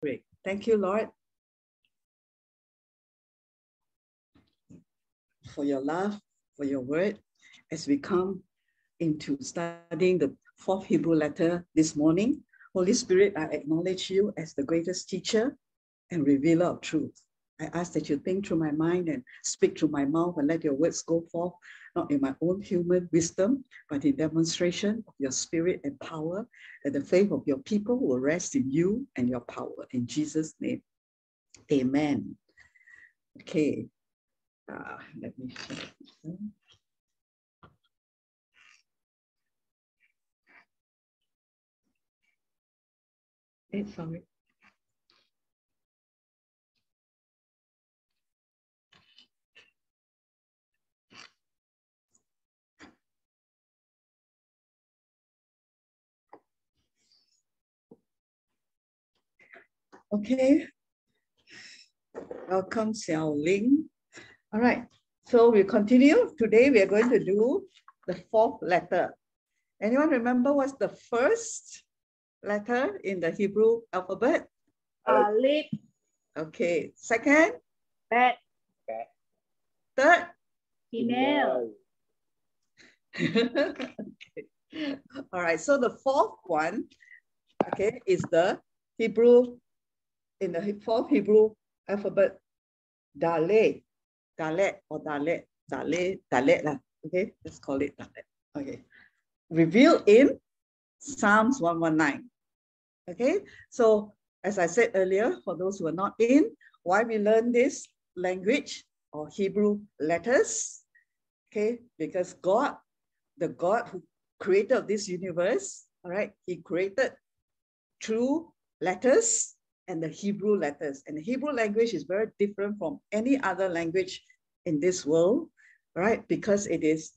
Great. Thank you, Lord, for your love, for your word, as we come into studying the fourth Hebrew letter this morning. Holy Spirit, I acknowledge you as the greatest teacher and revealer of truth. I ask that you think through my mind and speak through my mouth and let your words go forth, not in my own human wisdom, but in demonstration of your spirit and power, that the faith of your people will rest in you and your power. In Jesus' name, amen. Okay, uh, let me Hey, sorry. Okay. Welcome, Xiao Ling. All right. So we continue. Today we are going to do the fourth letter. Anyone remember what's the first letter in the Hebrew alphabet? Uh, Aleph. Okay. Second? Bet. Third? Hinel. okay. All right. So the fourth one, okay, is the Hebrew in the fourth Hebrew alphabet, Dalet, Dalet or Dalet, Dalet, Dalet lah. Okay, let's call it Dalet. Okay, revealed in Psalms 119. Okay, so as I said earlier, for those who are not in, why we learn this language or Hebrew letters? Okay, because God, the God who created this universe, all right, he created through letters and the Hebrew letters. And the Hebrew language is very different from any other language in this world, right? Because it is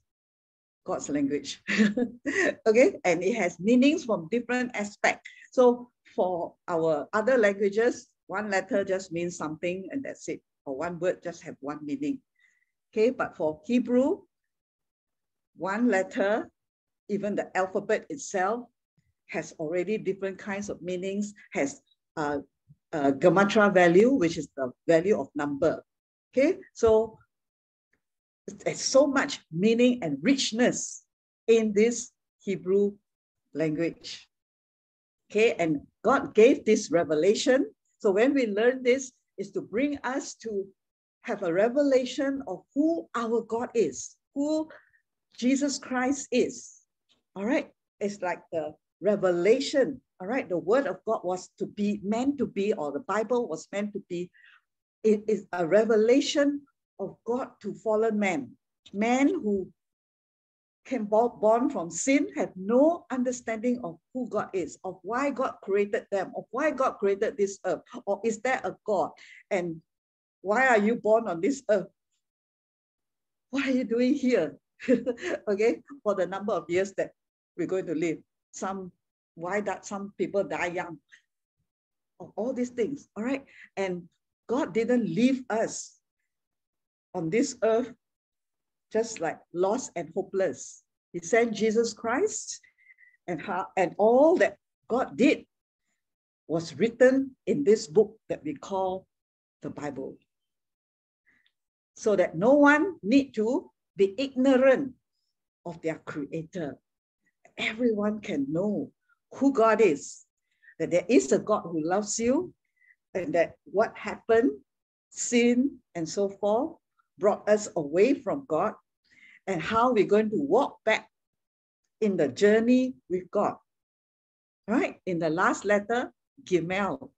God's language. okay, and it has meanings from different aspects. So for our other languages, one letter just means something and that's it. Or one word just have one meaning. Okay, but for Hebrew, one letter, even the alphabet itself, has already different kinds of meanings, has uh, uh, gematria value, which is the value of number. Okay, so there's so much meaning and richness in this Hebrew language. Okay, and God gave this revelation. So when we learn this, is to bring us to have a revelation of who our God is, who Jesus Christ is. All right, it's like the revelation all right, the word of God was to be meant to be, or the Bible was meant to be, it is a revelation of God to fallen man. Men who came born from sin have no understanding of who God is, of why God created them, of why God created this earth, or is there a God? And why are you born on this earth? What are you doing here? okay, for the number of years that we're going to live. Some why that some people die young? All these things all right and god didn't leave us on this earth just like lost and hopeless. He sent jesus christ and how and all that god did was written in this book that we call the bible. So that no one need to be ignorant of their creator. Everyone can know who God is, that there is a God who loves you, and that what happened, sin, and so forth, brought us away from God, and how we're going to walk back in the journey with God. Right? In the last letter, Gimel.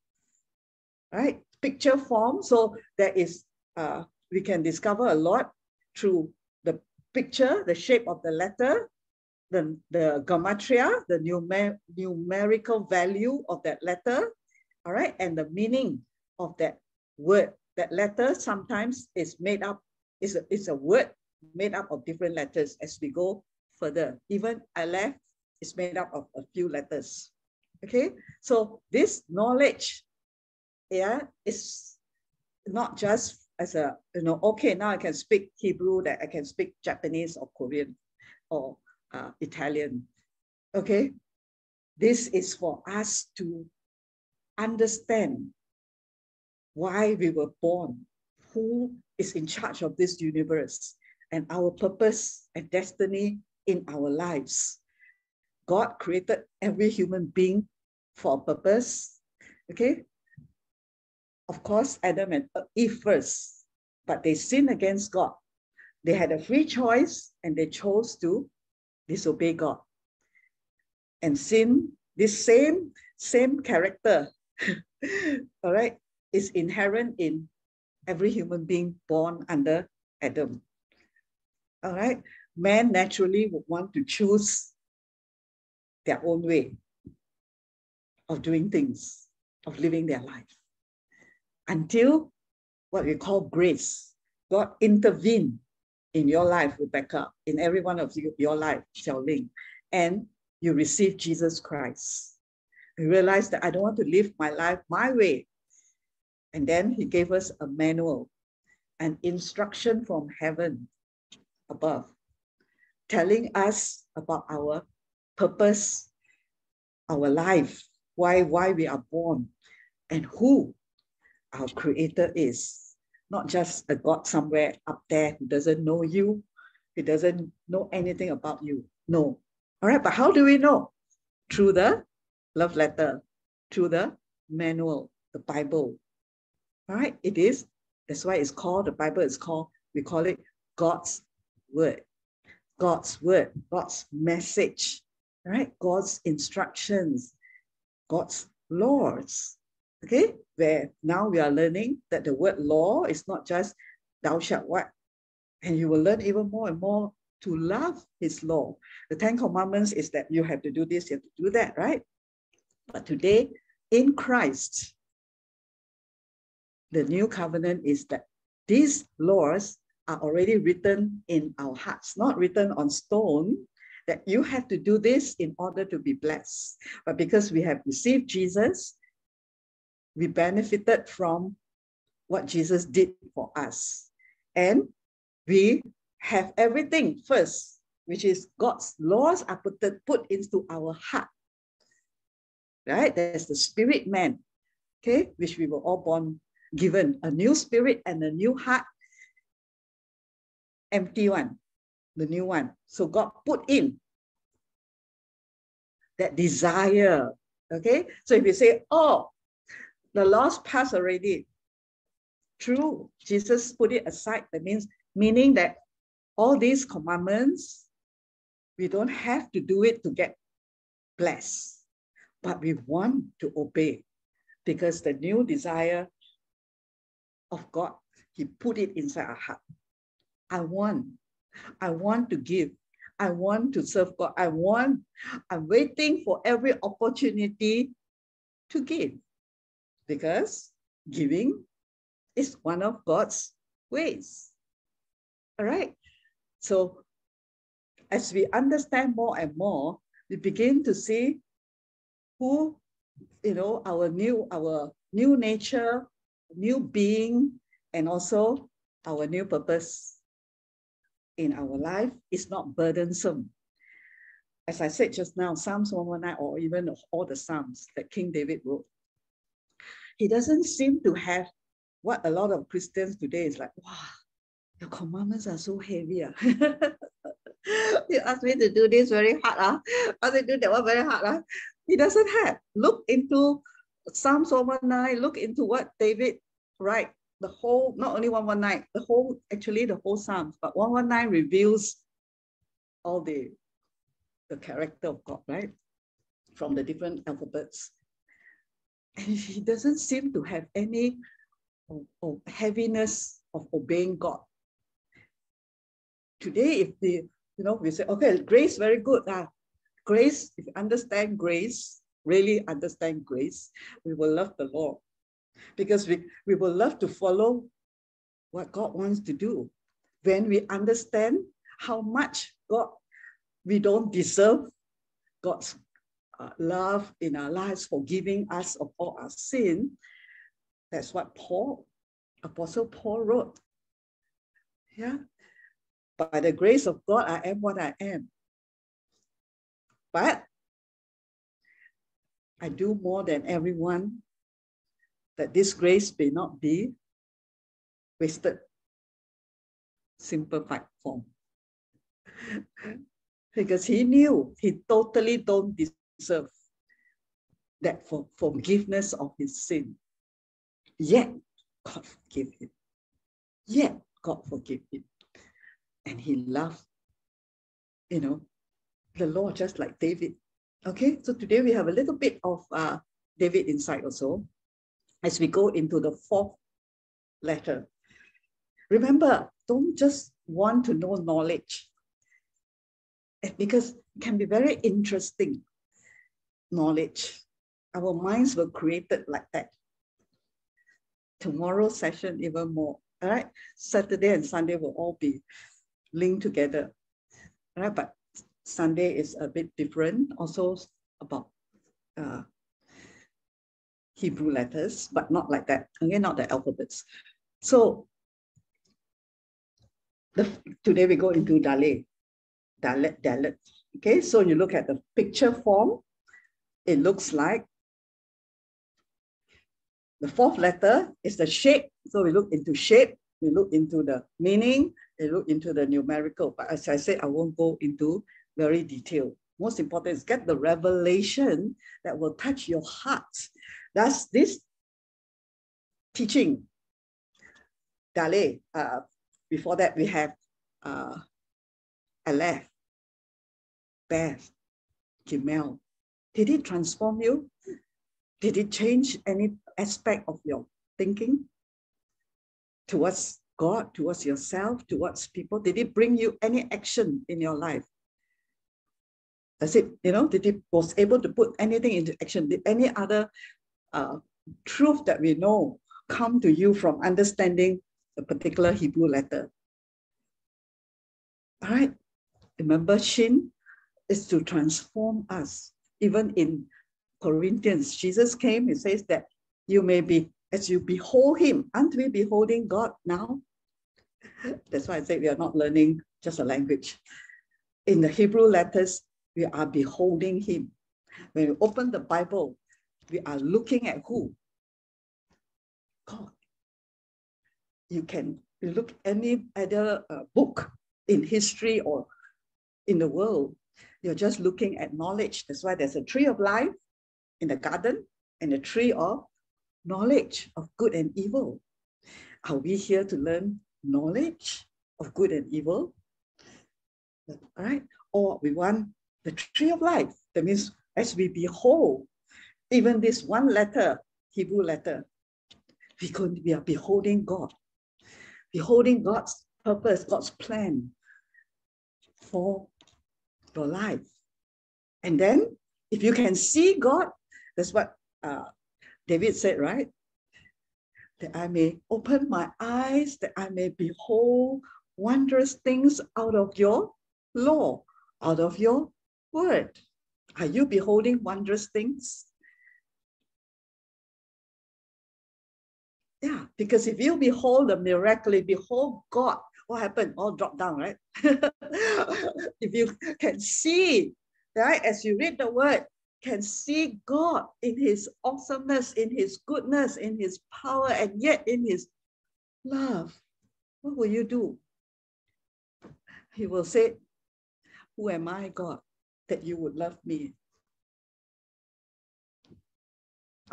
Right? Picture form. So there is, uh, we can discover a lot through the picture, the shape of the letter, the, the gematria, the numer numerical value of that letter, all right, and the meaning of that word. That letter sometimes is made up, is a, is a word made up of different letters as we go further. Even Aleph is made up of a few letters. Okay, so this knowledge, yeah, is not just as a, you know, okay, now I can speak Hebrew, that I can speak Japanese or Korean or uh, Italian. Okay, this is for us to understand why we were born, who is in charge of this universe, and our purpose and destiny in our lives. God created every human being for a purpose. Okay. Of course, Adam and Eve first, but they sinned against God. They had a free choice and they chose to disobey God. And sin, this same, same character, all right, is inherent in every human being born under Adam. All right, man naturally would want to choose their own way of doing things, of living their life. Until what we call grace, God intervened in your life, Rebecca, in every one of you, your life, Xiaoling, and you receive Jesus Christ. You realize that I don't want to live my life my way. And then he gave us a manual, an instruction from heaven above, telling us about our purpose, our life, why, why we are born, and who our creator is. Not just a God somewhere up there who doesn't know you, who doesn't know anything about you. No. All right, but how do we know? Through the love letter, through the manual, the Bible. All right, it is. That's why it's called, the Bible is called, we call it God's Word. God's Word, God's message, right? God's instructions, God's laws. Okay, where now we are learning that the word law is not just thou shalt what, and you will learn even more and more to love his law. The Ten Commandments is that you have to do this, you have to do that, right? But today, in Christ, the new covenant is that these laws are already written in our hearts, not written on stone, that you have to do this in order to be blessed. But because we have received Jesus, we benefited from what Jesus did for us. And we have everything first, which is God's laws are put, put into our heart. Right? There's the spirit man, okay, which we were all born given a new spirit and a new heart, empty one, the new one. So God put in that desire. Okay. So if you say, oh, the laws passed already, true. Jesus put it aside. That means meaning that all these commandments, we don't have to do it to get blessed, but we want to obey because the new desire of God, He put it inside our heart. I want, I want to give. I want to serve God. I want, I'm waiting for every opportunity to give because giving is one of God's ways. All right. So as we understand more and more, we begin to see who, you know, our new, our new nature, new being, and also our new purpose in our life is not burdensome. As I said just now, Psalms 119 or even all the Psalms that King David wrote, he doesn't seem to have what a lot of Christians today is like, wow, the commandments are so heavy. Uh. you ask me to do this very hard. Uh. Ask me to do that one very hard. Uh. He doesn't have. Look into Psalms 119, look into what David write the whole, not only 119, the whole, actually the whole Psalms, but 119 reveals all the, the character of God, right? From the different alphabets. And he doesn't seem to have any oh, oh, heaviness of obeying God. Today, if the, you know, we say, okay, grace, very good. Uh, grace, if you understand grace, really understand grace, we will love the Lord because we, we will love to follow what God wants to do. When we understand how much God, we don't deserve God's uh, love in our lives, forgiving us of all our sin. That's what Paul, Apostle Paul wrote. Yeah. By the grace of God, I am what I am. But I do more than everyone that this grace may not be wasted. Simplified form. because he knew he totally don't deserve that for forgiveness of his sin. Yet God forgive him. Yet God forgive him. And he loved, you know, the Lord just like David. Okay, so today we have a little bit of uh, David insight also as we go into the fourth letter. Remember, don't just want to know knowledge because it can be very interesting knowledge. Our minds were created like that. Tomorrow session, even more. All right. Saturday and Sunday will all be linked together. All right. But Sunday is a bit different, also about uh, Hebrew letters, but not like that. Again, not the alphabets. So the, today we go into Dalet. Dalet, Dalet. Okay, so you look at the picture form. It looks like the fourth letter is the shape. So we look into shape, we look into the meaning, we look into the numerical. But as I said, I won't go into very detail. Most important is get the revelation that will touch your heart. That's this teaching. Dale, uh, before that we have uh, Aleph, Beth, Gimel. Did it transform you? Did it change any aspect of your thinking towards God, towards yourself, towards people? Did it bring you any action in your life? Does it, you know, did it was able to put anything into action? Did any other uh, truth that we know come to you from understanding a particular Hebrew letter? All right. Remember, Shin is to transform us. Even in Corinthians, Jesus came, he says that you may be, as you behold him, aren't we beholding God now? That's why I say we are not learning just a language. In the Hebrew letters, we are beholding him. When we open the Bible, we are looking at who? God. You can look any other uh, book in history or in the world. You're just looking at knowledge. That's why there's a tree of life in the garden and a tree of knowledge of good and evil. Are we here to learn knowledge of good and evil? All right. Or we want the tree of life. That means as we behold, even this one letter, Hebrew letter, we, could, we are beholding God, beholding God's purpose, God's plan for your life. And then if you can see God, that's what uh, David said, right? That I may open my eyes, that I may behold wondrous things out of your law, out of your word. Are you beholding wondrous things? Yeah, because if you behold the miracle, behold God, what happened? All drop down, right? if you can see, right, as you read the word, can see God in his awesomeness, in his goodness, in his power, and yet in his love, what will you do? He will say, Who am I, God, that you would love me?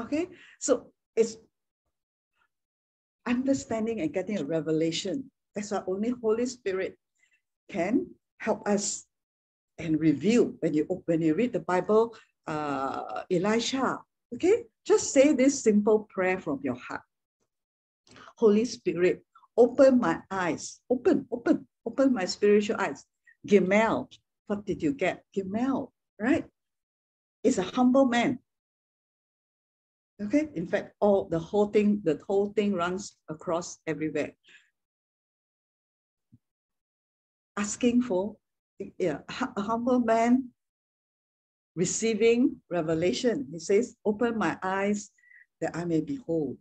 Okay, so it's understanding and getting a revelation. That's why only Holy Spirit can help us and reveal when you when you read the Bible, uh, Elisha. Okay, just say this simple prayer from your heart. Holy Spirit, open my eyes, open, open, open my spiritual eyes. Gimel, what did you get? Gimel, right? It's a humble man. Okay, in fact, all the whole thing, the whole thing runs across everywhere. Asking for yeah, a humble man receiving revelation. He says, open my eyes that I may behold.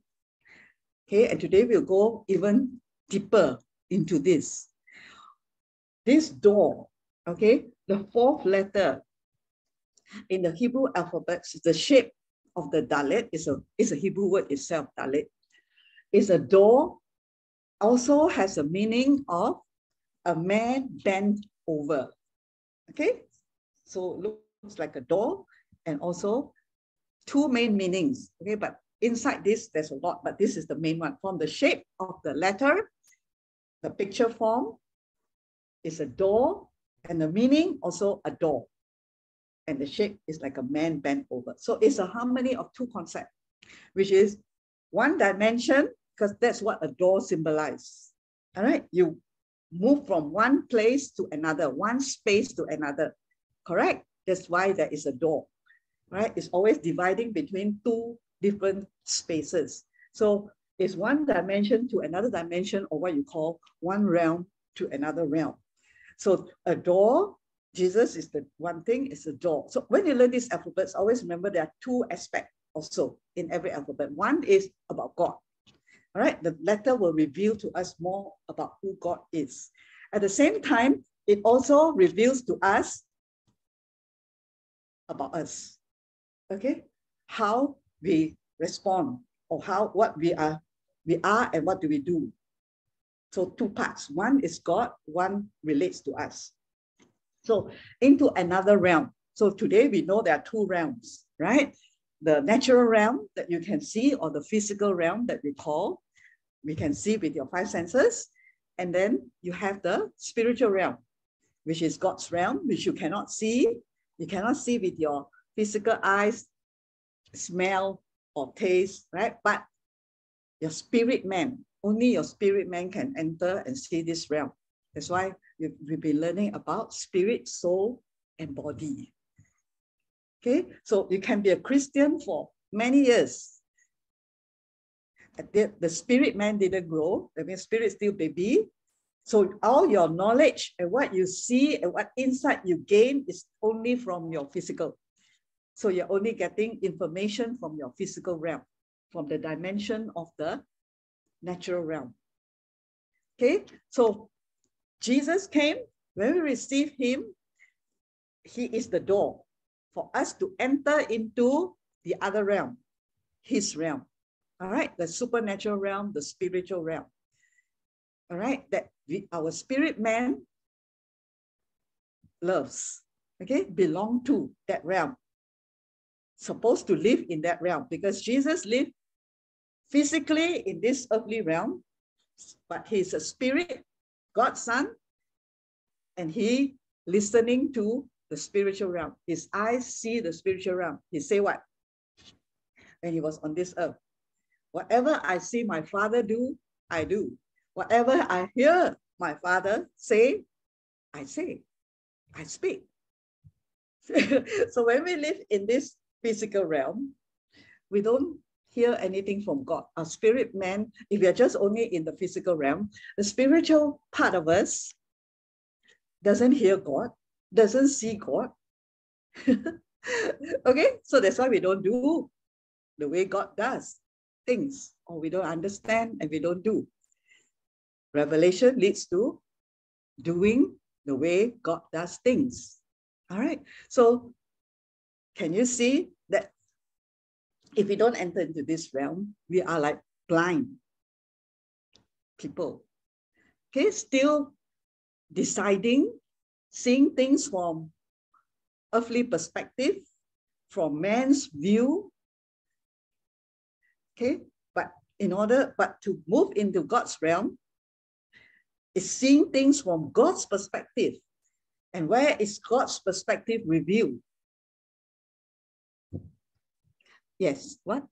Okay, and today we'll go even deeper into this. This door, okay, the fourth letter in the Hebrew alphabet the shape of the Dalet is a, is a Hebrew word itself, Dalet. Is a door, also has a meaning of a man bent over. Okay, so looks like a door and also two main meanings. Okay, but inside this, there's a lot, but this is the main one. From the shape of the letter, the picture form is a door and the meaning also a door and the shape is like a man bent over. So it's a harmony of two concepts, which is one dimension, because that's what a door symbolizes. All right, you move from one place to another, one space to another, correct? That's why there is a door, right? It's always dividing between two different spaces. So it's one dimension to another dimension, or what you call one realm to another realm. So a door Jesus is the one thing, is a door. So when you learn these alphabets, always remember there are two aspects also in every alphabet. One is about God. All right, the letter will reveal to us more about who God is. At the same time, it also reveals to us about us. Okay, how we respond or how what we are, we are and what do we do. So two parts. One is God, one relates to us. So into another realm. So today we know there are two realms, right? The natural realm that you can see or the physical realm that we call, we can see with your five senses. And then you have the spiritual realm, which is God's realm, which you cannot see. You cannot see with your physical eyes, smell or taste, right? But your spirit man, only your spirit man can enter and see this realm. That's why we've, we've been learning about spirit, soul, and body. Okay, so you can be a Christian for many years. The, the spirit man didn't grow, I mean, spirit still baby. So all your knowledge and what you see and what insight you gain is only from your physical. So you're only getting information from your physical realm, from the dimension of the natural realm. Okay, so Jesus came, when we receive him, he is the door for us to enter into the other realm, his realm. All right, the supernatural realm, the spiritual realm. All right, that we, our spirit man loves, okay, belong to that realm. Supposed to live in that realm because Jesus lived physically in this earthly realm, but he's a spirit God's son, and he listening to the spiritual realm. His eyes see the spiritual realm. He say what? When he was on this earth, whatever I see my father do, I do. Whatever I hear my father say, I say, I speak. so when we live in this physical realm, we don't hear anything from God. Our spirit man, if we are just only in the physical realm, the spiritual part of us doesn't hear God, doesn't see God. okay, so that's why we don't do the way God does things, or we don't understand and we don't do. Revelation leads to doing the way God does things. All right, so can you see that if we don't enter into this realm, we are like blind people. Okay, still deciding, seeing things from earthly perspective, from man's view. Okay, but in order, but to move into God's realm, is seeing things from God's perspective. And where is God's perspective revealed? Yes, what?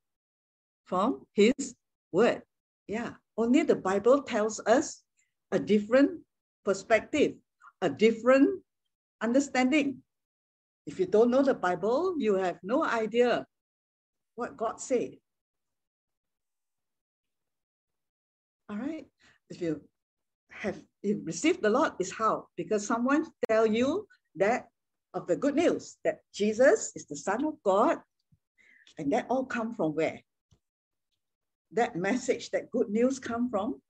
From his word. Yeah, only the Bible tells us a different perspective, a different understanding. If you don't know the Bible, you have no idea what God said. All right. If you have you received the Lord, is how? Because someone tell you that of the good news that Jesus is the Son of God and that all come from where? That message, that good news come from?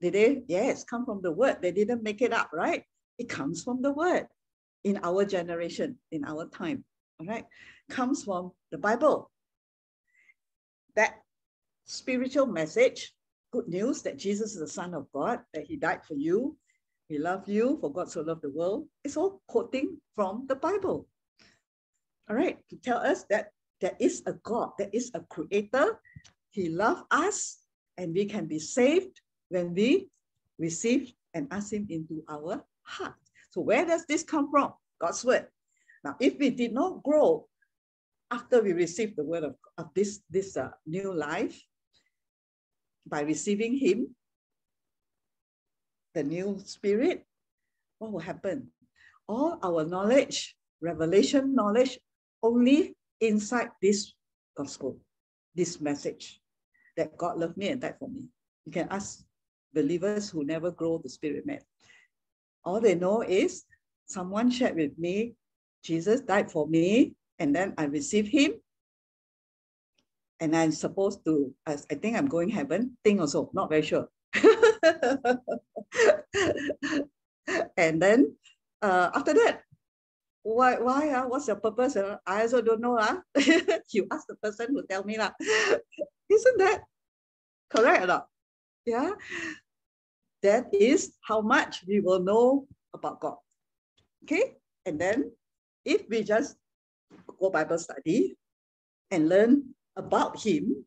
Did they? Yes, come from the word. They didn't make it up, right? It comes from the word in our generation, in our time. all right, comes from the Bible. That spiritual message, good news that Jesus is the Son of God, that He died for you, He loved you, for God so loved the world, it's all quoting from the Bible. All right, to tell us that there is a God, there is a creator, He loved us, and we can be saved when we receive and ask Him into our heart. So, where does this come from? God's word. Now, if we did not grow after we received the word of, of this, this uh, new life, by receiving Him, the new spirit, what will happen? All our knowledge, revelation knowledge, only inside this gospel, this message that God loved me and died for me. You can ask believers who never grow the spirit man. All they know is someone shared with me, Jesus died for me, and then I received him. And I'm supposed to, I think I'm going heaven, think also, not very sure. and then uh, after that, why, why, uh, what's your purpose? Uh? I also don't know. Uh? you ask the person who tell me. Uh. Isn't that correct or not? Yeah. That is how much we will know about God. Okay. And then if we just go Bible study and learn about Him,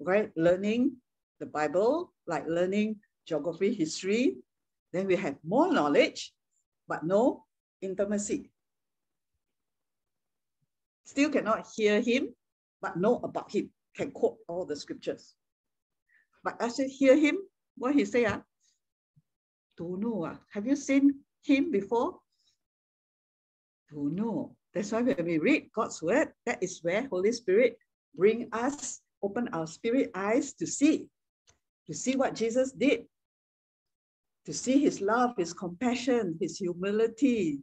right? Learning the Bible, like learning geography, history, then we have more knowledge, but no intimacy. Still cannot hear Him, but know about Him, can quote all the scriptures. But I you hear Him, what He say? Uh, don't know. Uh, have you seen Him before? Don't know. That's why when we read God's word, that is where Holy Spirit bring us, open our spirit eyes to see, to see what Jesus did, to see his love, his compassion, his humility.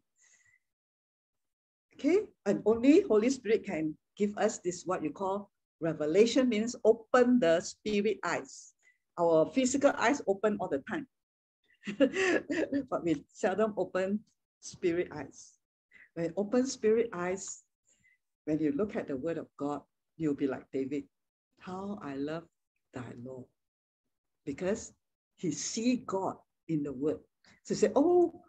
Okay, and only Holy Spirit can give us this what you call revelation means open the spirit eyes. Our physical eyes open all the time, but we seldom open spirit eyes. When open spirit eyes, when you look at the word of God, you'll be like David. How I love thy law. Because he see God in the word. So say, oh,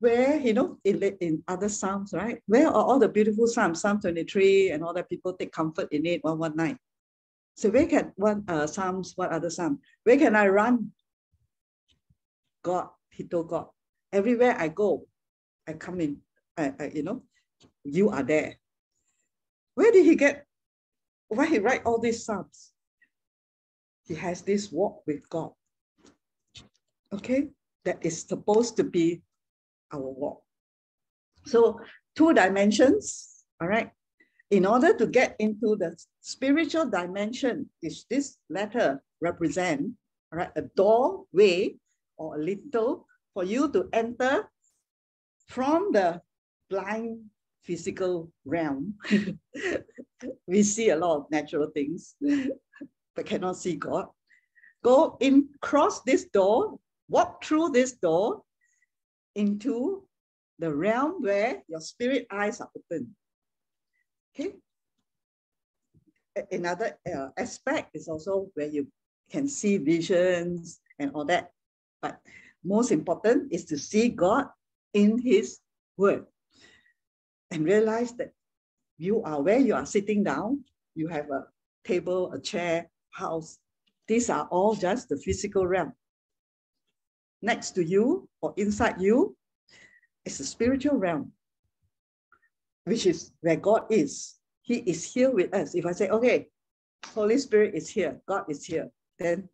where, you know, in, in other Psalms, right? Where are all the beautiful Psalms? Psalm 23 and all that people take comfort in it, 119. So where can one uh, Psalms, what other Psalm? Where can I run? God, he told God. Everywhere I go, I come in I, uh, you know, you are there. Where did he get, why he write all these psalms? He has this walk with God. Okay, that is supposed to be our walk. So two dimensions, all right. In order to get into the spiritual dimension, is this letter represent, right, a doorway or a little for you to enter from the blind physical realm, we see a lot of natural things, but cannot see God. Go in, cross this door, walk through this door into the realm where your spirit eyes are open. Okay. Another uh, aspect is also where you can see visions and all that. But most important is to see God in His Word and realize that you are where you are sitting down, you have a table, a chair, house. These are all just the physical realm. Next to you or inside you is the spiritual realm, which is where God is. He is here with us. If I say, okay, Holy Spirit is here, God is here, then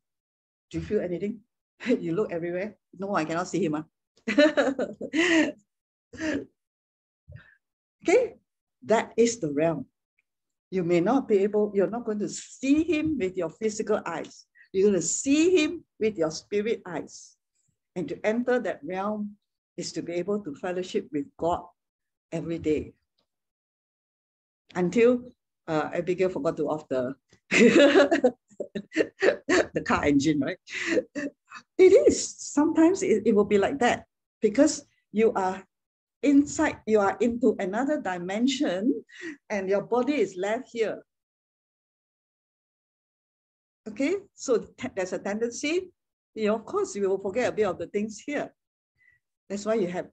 do you feel anything? you look everywhere. No, I cannot see him. Huh? Ah. Okay, that is the realm. You may not be able, you're not going to see him with your physical eyes. You're going to see him with your spirit eyes. And to enter that realm is to be able to fellowship with God every day. Until uh, Abigail forgot to off the, the car engine, right? It is. Sometimes it, it will be like that because you are inside, you are into another dimension and your body is left here. Okay, so there's a tendency, you know, of course, you will forget a bit of the things here. That's why you have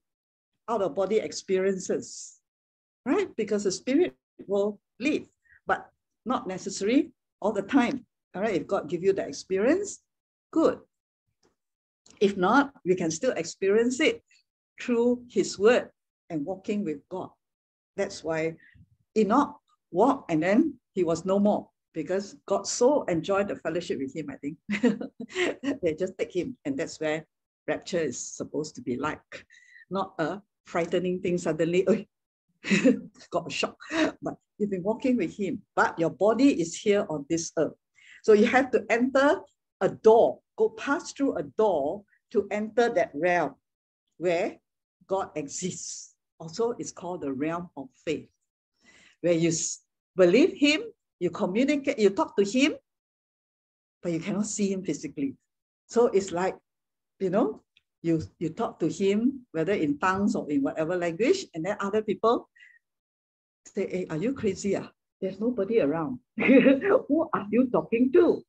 out of body experiences, right? Because the spirit will leave, but not necessary all the time. All right, if God give you the experience, good. If not, we can still experience it through his word and walking with God. That's why Enoch walked and then he was no more because God so enjoyed the fellowship with him, I think. they just take him. And that's where rapture is supposed to be like, not a frightening thing suddenly, got a shock. But you've been walking with him, but your body is here on this earth. So you have to enter a door, go pass through a door to enter that realm where God exists. Also, it's called the realm of faith, where you believe Him, you communicate, you talk to Him, but you cannot see Him physically. So it's like, you know, you, you talk to Him, whether in tongues or in whatever language, and then other people say, hey, are you crazy? Ah? There's nobody around. Who are you talking to?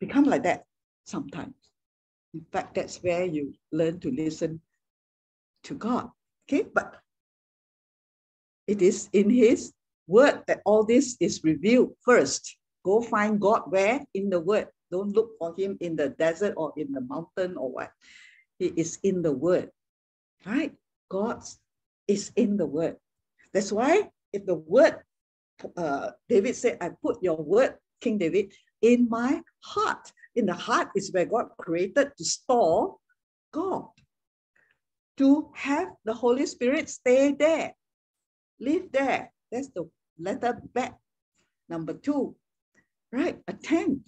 Become like that sometimes. In fact, that's where you learn to listen to God. Okay, but it is in His word that all this is revealed first. Go find God where? In the word. Don't look for Him in the desert or in the mountain or what. He is in the word, right? God is in the word. That's why if the word, uh, David said, I put your word, King David, in my heart. In the heart is where God created to store God to have the Holy Spirit stay there, live there. That's the letter back. Number two, right? A tent.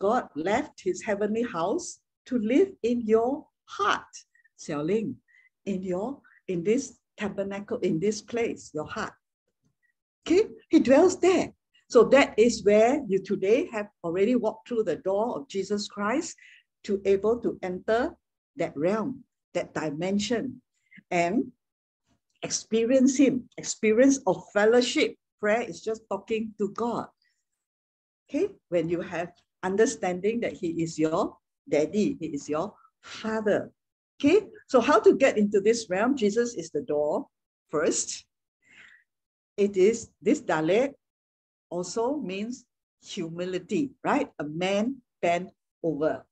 God left his heavenly house to live in your heart, Xiaoling, in your in this tabernacle, in this place, your heart. Okay, he dwells there. So that is where you today have already walked through the door of Jesus Christ to able to enter that realm that dimension and experience Him, experience of fellowship. Prayer is just talking to God. Okay, when you have understanding that He is your daddy, He is your father. Okay, so how to get into this realm? Jesus is the door first. It is this Dalet also means humility, right? A man bent over.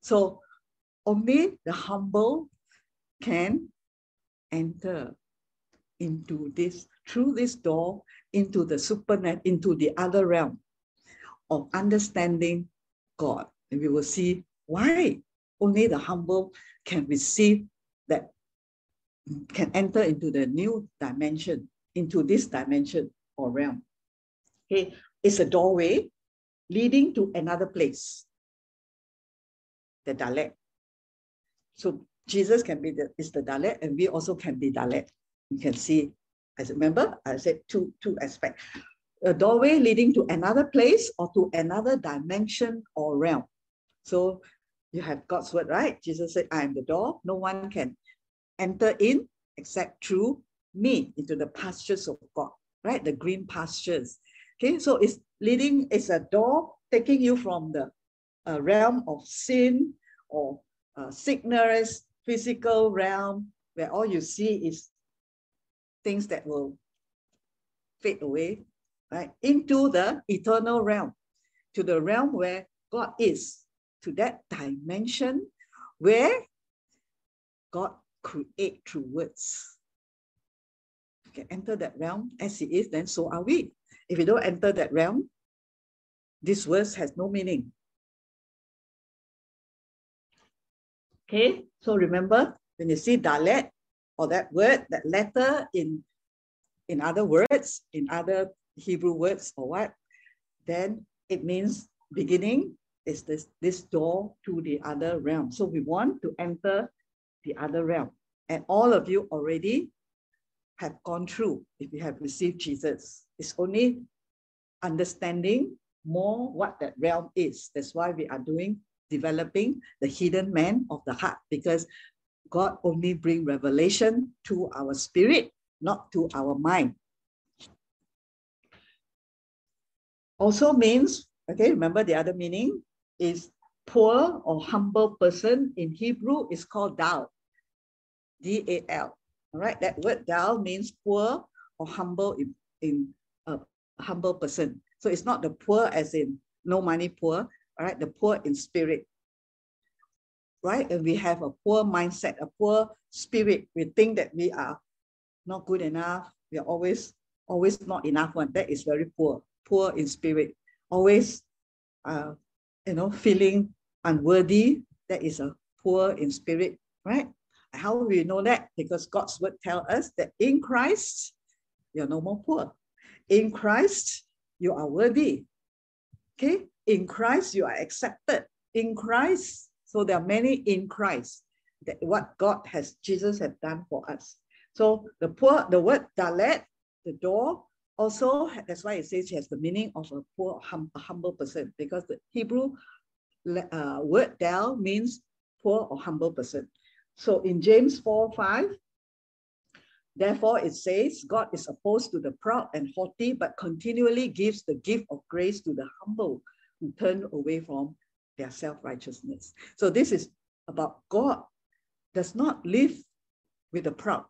So only the humble can enter into this, through this door, into the supernet, into the other realm of understanding God. And we will see why only the humble can receive that, can enter into the new dimension, into this dimension or realm. Okay, it's a doorway leading to another place, the Dalet. So Jesus can be the, is the Dalet, and we also can be Dalet. You can see, as remember, I said two, two aspects. A doorway leading to another place or to another dimension or realm. So you have God's word, right? Jesus said, I am the door. No one can enter in except through me into the pastures of God, right? The green pastures. Okay, so it's leading, it's a door taking you from the uh, realm of sin or uh, sickness physical realm where all you see is things that will fade away, right? Into the eternal realm, to the realm where God is, to that dimension where God create through words. You enter that realm as He is, then so are we. If you don't enter that realm, this verse has no meaning. Okay, so remember when you see dalet or that word, that letter in, in other words, in other Hebrew words or what, then it means beginning is this, this door to the other realm. So we want to enter the other realm. And all of you already have gone through if you have received Jesus. It's only understanding more what that realm is. That's why we are doing developing the hidden man of the heart because God only bring revelation to our spirit, not to our mind. Also means, okay, remember the other meaning is poor or humble person in Hebrew is called dal, D-A-L. All right, that word dal means poor or humble in, in a humble person. So it's not the poor as in no money poor, all right, the poor in spirit. Right? And we have a poor mindset, a poor spirit. We think that we are not good enough. We are always, always not enough one. That is very poor, poor in spirit. Always, uh, you know, feeling unworthy. That is a poor in spirit, right? How do we know that? Because God's word tell us that in Christ, you're no more poor. In Christ, you are worthy. Okay? In Christ, you are accepted. In Christ, so there are many in Christ. That what God has, Jesus has done for us. So the poor, the word dalet, the door, also that's why it says it has the meaning of a poor, hum, a humble person, because the Hebrew uh, word dal means poor or humble person. So in James 4 5, therefore it says, God is opposed to the proud and haughty, but continually gives the gift of grace to the humble who turn away from their self-righteousness. So this is about God does not live with the proud,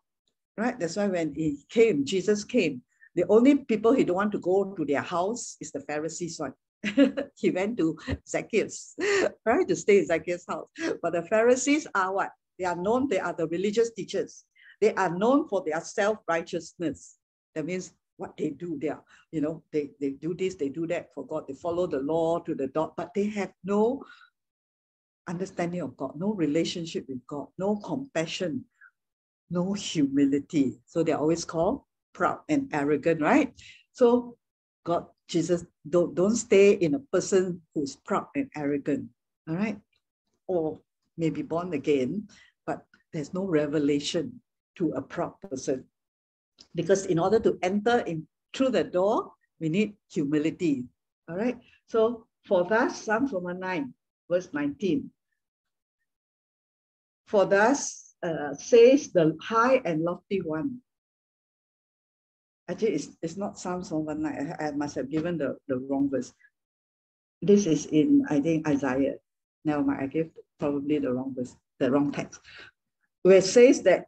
right? That's why when he came, Jesus came, the only people he don't want to go to their house is the Pharisees one. he went to Zacchaeus, right, to stay in Zacchaeus' house. But the Pharisees are what? They are known, they are the religious teachers. They are known for their self-righteousness. That means what they do there. You know, they, they do this, they do that for God. They follow the law to the dot, but they have no understanding of God, no relationship with God, no compassion, no humility. So they're always called proud and arrogant, right? So God, Jesus, don't, don't stay in a person who's proud and arrogant, all right? Or maybe born again, but there's no revelation to a proud person because in order to enter in through the door, we need humility. All right. So for thus, Psalm 109, verse 19. For thus uh, says the high and lofty one. Actually, it's, it's not Psalms 119. I, I must have given the, the wrong verse. This is in, I think, Isaiah. Never mind, I gave probably the wrong verse, the wrong text. Where it says that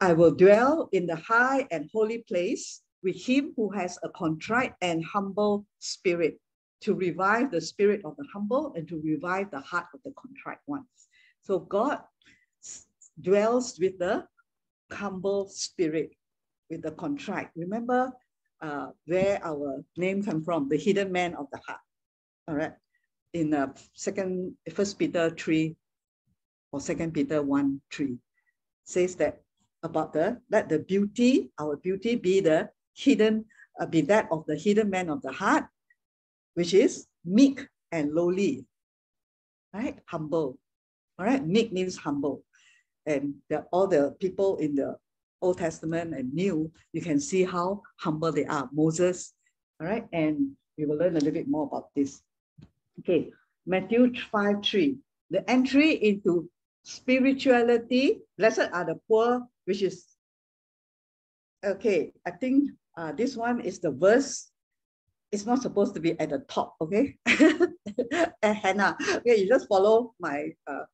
I will dwell in the high and holy place with him who has a contrite and humble spirit to revive the spirit of the humble and to revive the heart of the contrite ones. So God dwells with the humble spirit, with the contrite. Remember uh, where our name come from, the hidden man of the heart. All right. In uh, second, first Peter 3 or second Peter 1, 3 says that about the let the beauty, our beauty be the hidden, uh, be that of the hidden man of the heart, which is meek and lowly, right? Humble. All right, meek means humble. And the, all the people in the Old Testament and New, you can see how humble they are. Moses, all right, and we will learn a little bit more about this. Okay, Matthew 5 3. The entry into spirituality, blessed are the poor which is, okay, I think uh, this one is the verse. It's not supposed to be at the top, okay? Hannah, okay, you just follow my uh,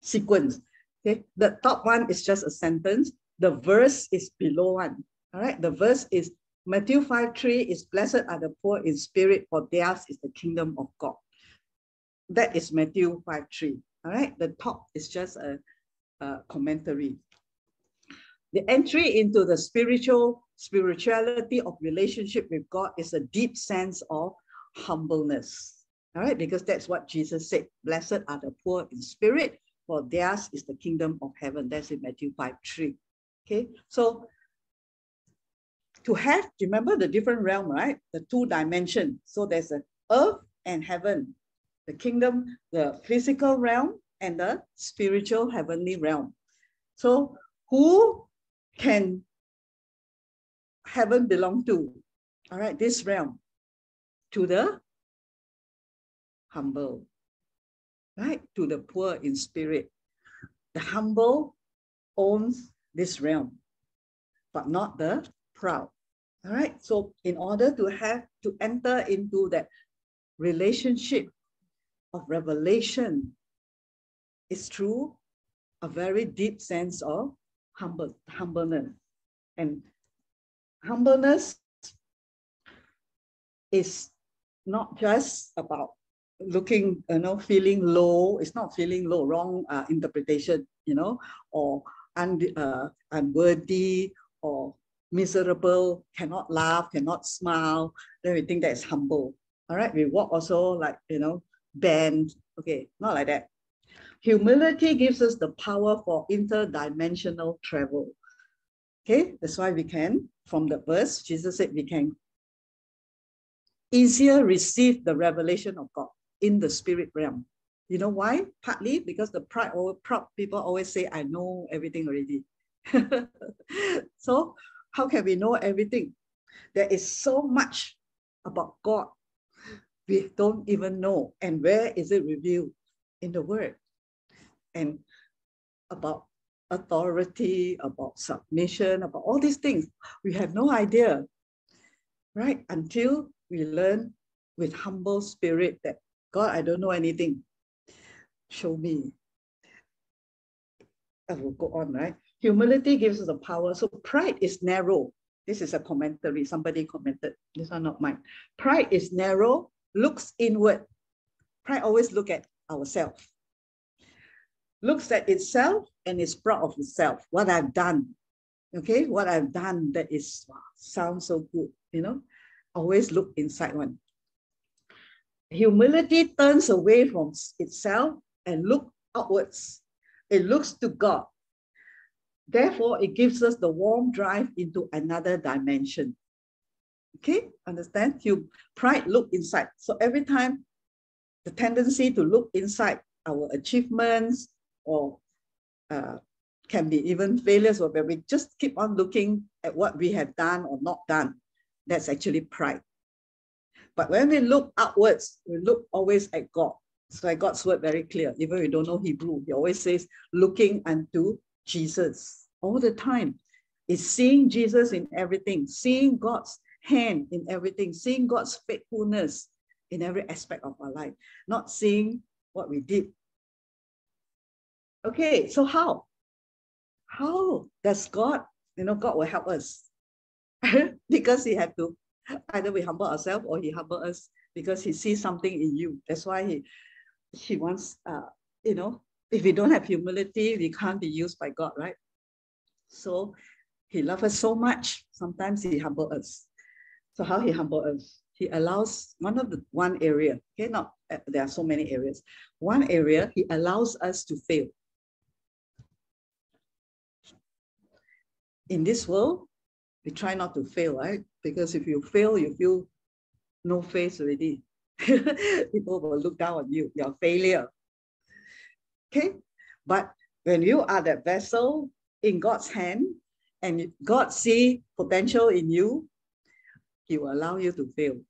sequence. Okay, the top one is just a sentence. The verse is below one. All right, the verse is Matthew 5 3 is blessed are the poor in spirit, for theirs is the kingdom of God. That is Matthew 5 3. All right, the top is just a, a commentary. The entry into the spiritual spirituality of relationship with God is a deep sense of humbleness. All right, because that's what Jesus said. Blessed are the poor in spirit, for theirs is the kingdom of heaven. That's in Matthew 5 3. Okay, so to have, remember the different realm, right? The two dimension. So there's a earth and heaven, the kingdom, the physical realm, and the spiritual heavenly realm. So who can heaven belong to? All right, this realm, to the humble, right? To the poor in spirit. the humble owns this realm, but not the proud. All right. So in order to have to enter into that relationship of revelation is through a very deep sense of humble humbleness. And humbleness is not just about looking, you know, feeling low. It's not feeling low, wrong uh, interpretation, you know, or un, uh, unworthy or miserable, cannot laugh, cannot smile. Then we think that is humble. All right, we walk also like, you know, bend. Okay, not like that. Humility gives us the power for interdimensional travel. Okay, that's why we can, from the verse, Jesus said we can easier receive the revelation of God in the spirit realm. You know why? Partly because the pride or proud people always say, I know everything already. so how can we know everything? There is so much about God we don't even know. And where is it revealed? In the word. And about authority, about submission, about all these things. We have no idea, right? Until we learn with humble spirit that God, I don't know anything. Show me. I will go on, right? Humility gives us the power. So pride is narrow. This is a commentary. Somebody commented. This one not mine. Pride is narrow, looks inward. Pride always look at ourselves. Looks at itself and is proud of itself. What I've done. Okay, what I've done that is sounds so good, you know. Always look inside one. Humility turns away from itself and look outwards. It looks to God. Therefore, it gives us the warp drive into another dimension. Okay, understand? You pride look inside. So every time the tendency to look inside our achievements or uh, can be even failures or where we just keep on looking at what we have done or not done. That's actually pride. But when we look outwards, we look always at God. So God's word very clear. Even we don't know Hebrew, he always says, looking unto Jesus all the time. Is seeing Jesus in everything, seeing God's hand in everything, seeing God's faithfulness in every aspect of our life, not seeing what we did. Okay, so how? How does God, you know, God will help us because he have to either we humble ourselves or he humble us because he sees something in you. That's why he he wants uh, you know, if we don't have humility, we can't be used by God, right? So he loves us so much. Sometimes he humble us. So how he humble us? He allows one of the one area, okay, not uh, there are so many areas. One area he allows us to fail. In this world, we try not to fail, right? Because if you fail, you feel no face already. People will look down on you, you're a failure. Okay? But when you are that vessel in God's hand and God see potential in you, He will allow you to fail.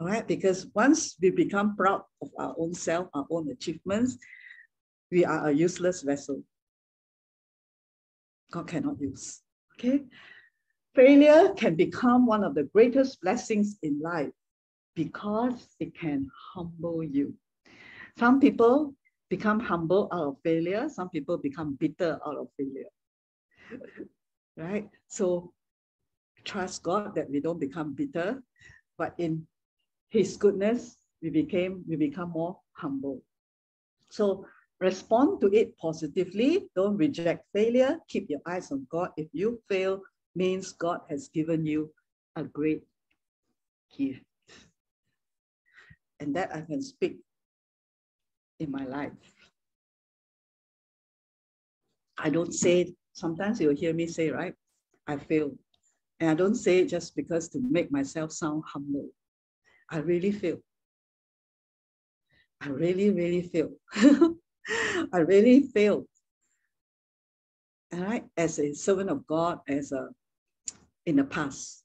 All right? Because once we become proud of our own self, our own achievements, we are a useless vessel. God cannot use. Okay? Failure can become one of the greatest blessings in life because it can humble you. Some people become humble out of failure, some people become bitter out of failure. right? So trust God that we don't become bitter, but in his goodness, we became we become more humble. So respond to it positively. Don't reject failure. Keep your eyes on God. If you fail, means God has given you a great gift. And that I can speak in my life. I don't say, sometimes you'll hear me say, right? I failed. And I don't say it just because to make myself sound humble. I really feel. I really, really feel. I really failed. All right, as a servant of God, as a in the past,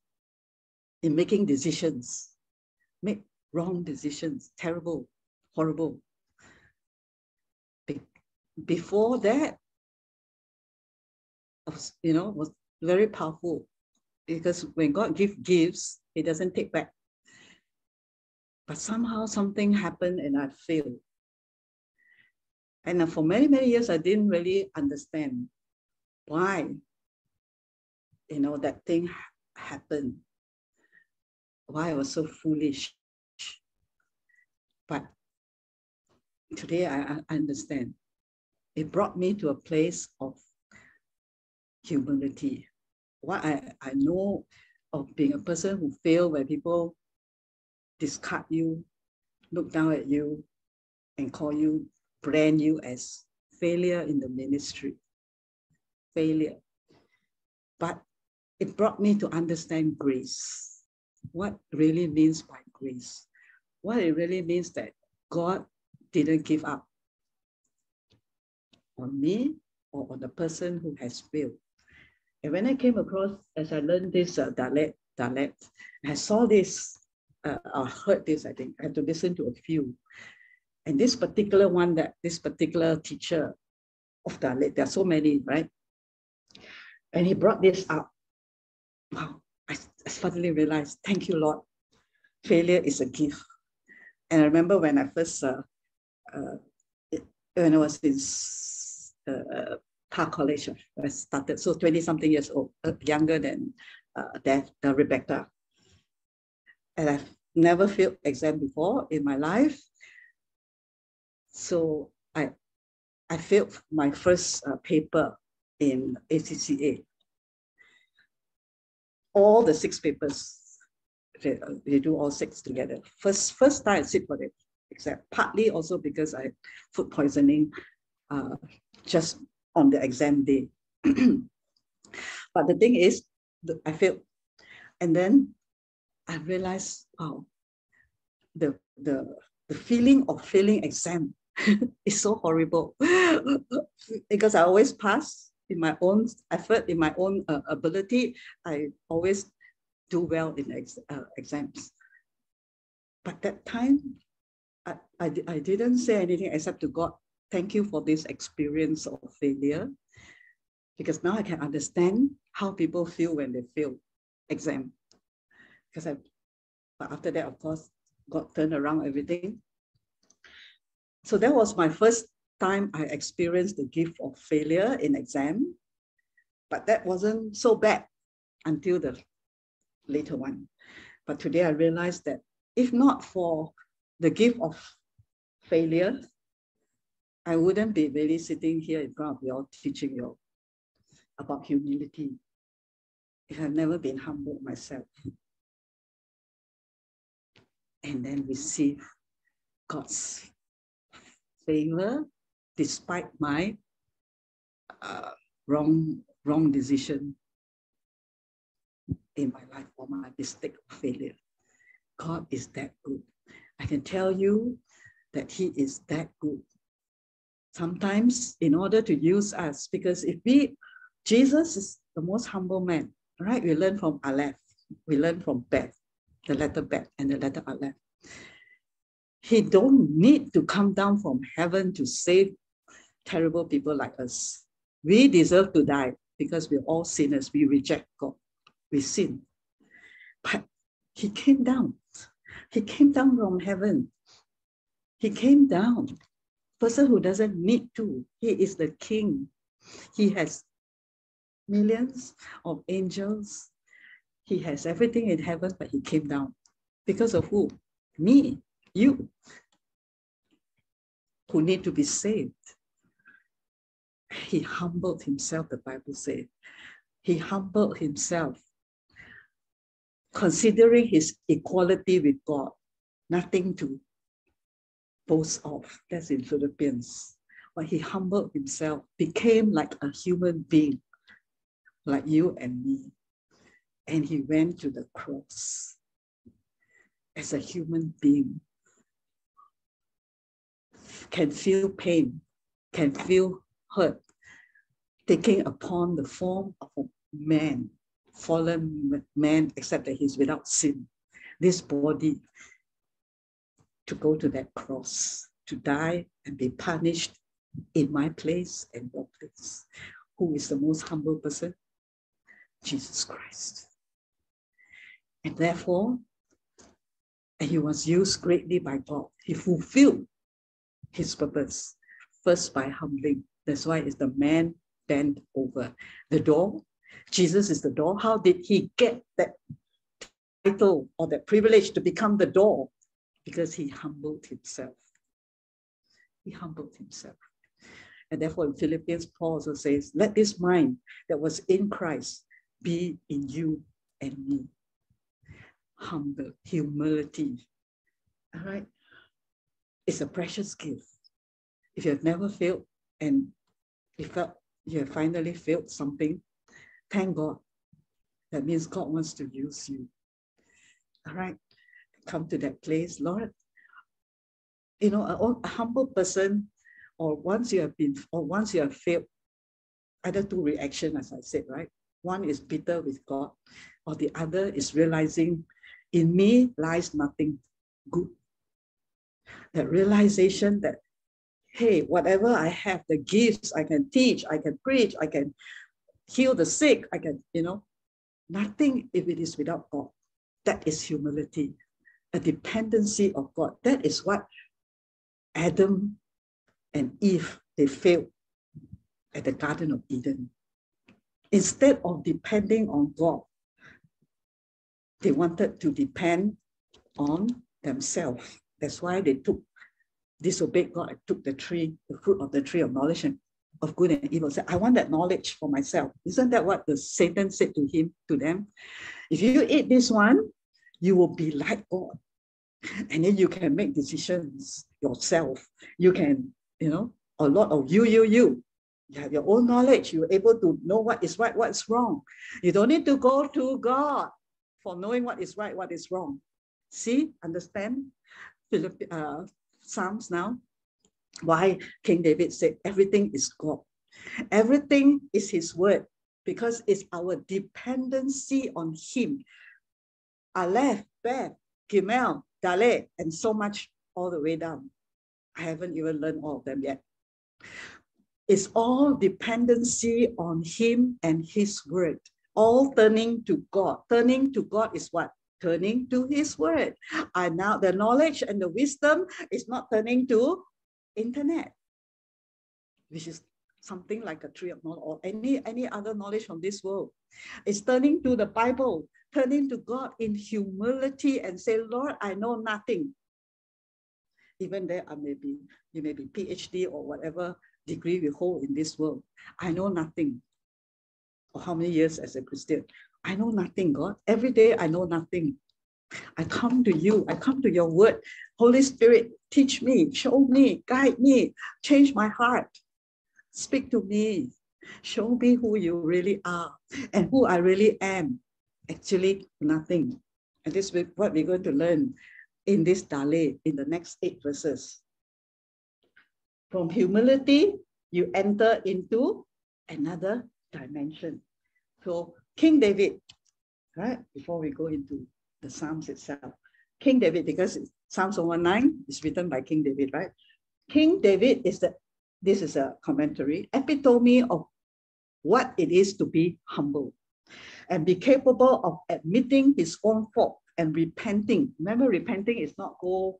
in making decisions, make wrong decisions, terrible, horrible. before that, was, you know, was very powerful because when God give, gives He doesn't take back. But somehow something happened and I failed. And uh, for many, many years, I didn't really understand why, you know, that thing happened. Why I was so foolish. But today I, I understand. It brought me to a place of humility. What I, I know of being a person who failed where people discard you, look down at you, and call you, brand you as failure in the ministry. Failure. But it brought me to understand grace. What really means by grace? What it really means that God didn't give up on me or on the person who has failed. And when I came across, as I learned this uh, Dalet, Dalet, I saw this, uh, I heard this, I think, I had to listen to a few. And this particular one that this particular teacher of Dalet, there are so many, right? And he brought this up. Wow, I, I suddenly realized, thank you, Lord. Failure is a gift. And I remember when I first, uh, uh, when I was in uh, Park College, I started, so 20 something years old, uh, younger than uh, that, uh, Rebecca. And I've never failed exam before in my life. So I, I failed my first uh, paper in ACCA. All the six papers, they, do all six together. First, first time I sit for the exam, partly also because I food poisoning uh, just on the exam day. but the thing is, I failed. And then I realized, wow, the, the, the feeling of failing exam is so horrible because I always pass in my own effort, in my own uh, ability. I always do well in ex uh, exams. But that time, I, I, I didn't say anything except to God, thank you for this experience of failure. Because now I can understand how people feel when they fail exam. Because I, but after that, of course, God turned around everything. So that was my first time I experienced the gift of failure in exam. But that wasn't so bad until the later one. But today I realized that if not for the gift of failure, I wouldn't be really sitting here in front of you all teaching you about humility if I've never been humble myself. And then receive God's favor despite my uh, wrong, wrong decision in my life or my mistake or failure. God is that good. I can tell you that He is that good sometimes in order to use us, because if we, Jesus is the most humble man, right? We learn from Aleph, we learn from Beth, the letter Beth and the letter Aleph. He don't need to come down from heaven to save terrible people like us. We deserve to die because we're all sinners. We reject God. We sin. But he came down. He came down from heaven. He came down person who doesn't need to. He is the king. He has millions of angels. He has everything in heaven, but he came down. Because of who? Me, you, who need to be saved. He humbled himself, the Bible says. He humbled himself, considering his equality with God, nothing to boast of. That's in Philippians. But he humbled himself, became like a human being, like you and me. And he went to the cross as a human being. Can feel pain, can feel hurt, taking upon the form of a man, fallen man, except that he's without sin. This body to go to that cross, to die and be punished in my place and your place. Who is the most humble person? Jesus Christ. And therefore, and he was used greatly by God. He fulfilled his purpose first by humbling. That's why it's the man bent over the door. Jesus is the door. How did he get that title or that privilege to become the door? Because he humbled himself. He humbled himself. And therefore, in Philippians, Paul also says, Let this mind that was in Christ be in you and me. Humble, humility. All right? It's a precious gift. If you have never failed and you felt you have finally failed something, thank God. That means God wants to use you. All right? Come to that place, Lord. You know, a, a humble person or once you have been, or once you have failed, either two reaction, as I said, right? One is bitter with God, or the other is realizing in me lies nothing good. That realization that, hey, whatever I have, the gifts, I can teach, I can preach, I can heal the sick, I can, you know, nothing if it is without God. That is humility, a dependency of God. That is what Adam and Eve, they failed at the Garden of Eden. Instead of depending on God, they wanted to depend on themselves. That's why they took, disobeyed God and took the tree, the fruit of the tree of knowledge and of good and evil. Said, I want that knowledge for myself. Isn't that what the Satan said to him, to them? If you eat this one, you will be like God. And then you can make decisions yourself. You can you know, a lot of you, you, you. You have your own knowledge. You're able to know what is right, what's wrong. You don't need to go to God for knowing what is right, what is wrong. See, understand? Philip, uh, Psalms now. Why King David said everything is God. Everything is his word because it's our dependency on him. Aleph, Beth, Gimel, Dalet, and so much all the way down. I haven't even learned all of them yet. It's all dependency on Him and His word, all turning to God. Turning to God is what? Turning to His word. And now the knowledge and the wisdom is not turning to internet, which is something like a tree of knowledge or any, any other knowledge from this world. It's turning to the Bible, turning to God in humility and say, Lord, I know nothing even there I may be, you may be PhD or whatever degree we hold in this world. I know nothing. Or how many years as a Christian? I know nothing, God. Every day I know nothing. I come to you. I come to your word. Holy Spirit, teach me, show me, guide me, change my heart. Speak to me. Show me who you really are and who I really am. Actually, nothing. And this is what we're going to learn in this Dalet in the next eight verses. From humility, you enter into another dimension. So King David, right? Before we go into the Psalms itself, King David, because Psalms 119 is written by King David, right? King David is the, this is a commentary, epitome of what it is to be humble and be capable of admitting his own fault and repenting. Remember, repenting is not go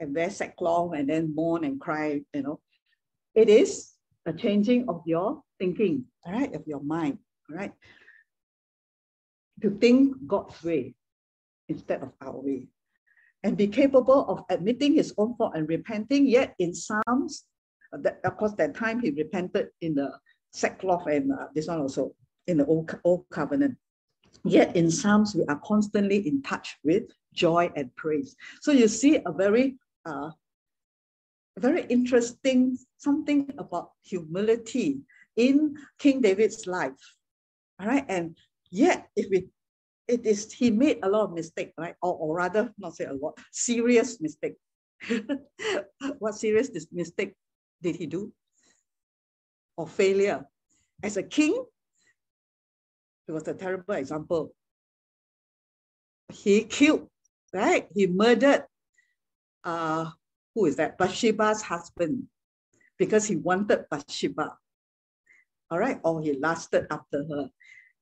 and wear sackcloth and then mourn and cry, you know. It is a changing of your thinking, all right, of your mind, all right. To think God's way instead of our way. And be capable of admitting his own fault and repenting. Yet in Psalms, uh, that, of course, that time he repented in the sackcloth and uh, this one also in the old, old covenant. Yet in Psalms, we are constantly in touch with joy and praise. So you see a very, uh, very interesting something about humility in King David's life. All right, and yet if we, it is he made a lot of mistake, right? Or, or rather, not say a lot, serious mistake. what serious mistake did he do? Or failure? As a king, it was a terrible example. He killed, right? He murdered, uh, who is that? Bathsheba's husband. because he wanted Bathsheba. All right, or he lusted after her.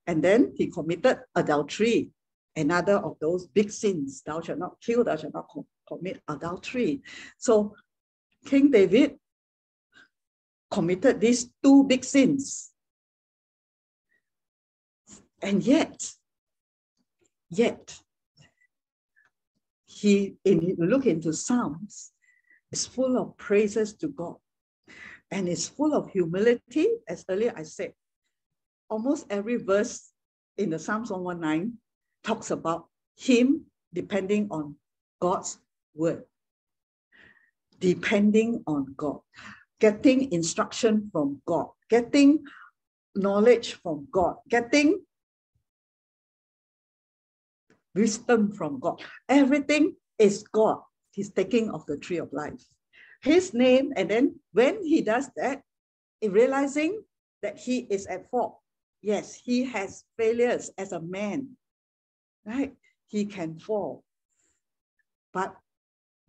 And then he committed adultery, another of those big sins. Thou shalt not kill, thou shalt not commit adultery. So King David committed these two big sins. And yet, yet, he, in, look into Psalms, is full of praises to God and is full of humility. As earlier I said, almost every verse in the Psalms 119 talks about him depending on God's word, depending on God, getting instruction from God, getting knowledge from God, getting wisdom from God. Everything is God. He's taking of the tree of life. His name, and then when he does that, in realizing that he is at fault, yes, he has failures as a man, right? He can fall, but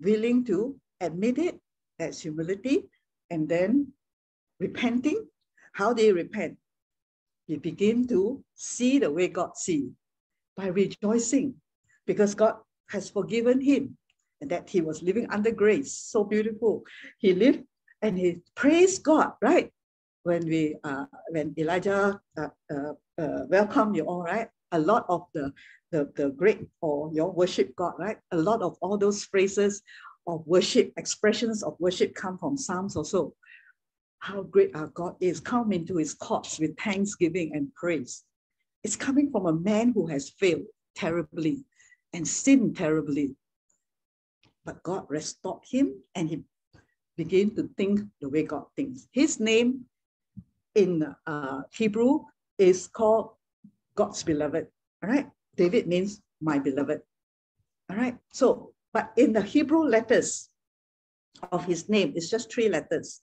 willing to admit it, that's humility, and then repenting. How they repent? He begin to see the way God sees by rejoicing because God has forgiven him and that he was living under grace. So beautiful. He lived and he praised God, right? When we uh, when Elijah uh, uh, uh, welcomed you all, right? A lot of the, the the great or your worship God, right? A lot of all those phrases of worship, expressions of worship come from Psalms also. How great our God is. Come into his courts with thanksgiving and praise. It's coming from a man who has failed terribly and sinned terribly. But God restored him and he began to think the way God thinks. His name in uh, Hebrew is called God's beloved. All right. David means my beloved. All right. So, but in the Hebrew letters of his name, it's just three letters.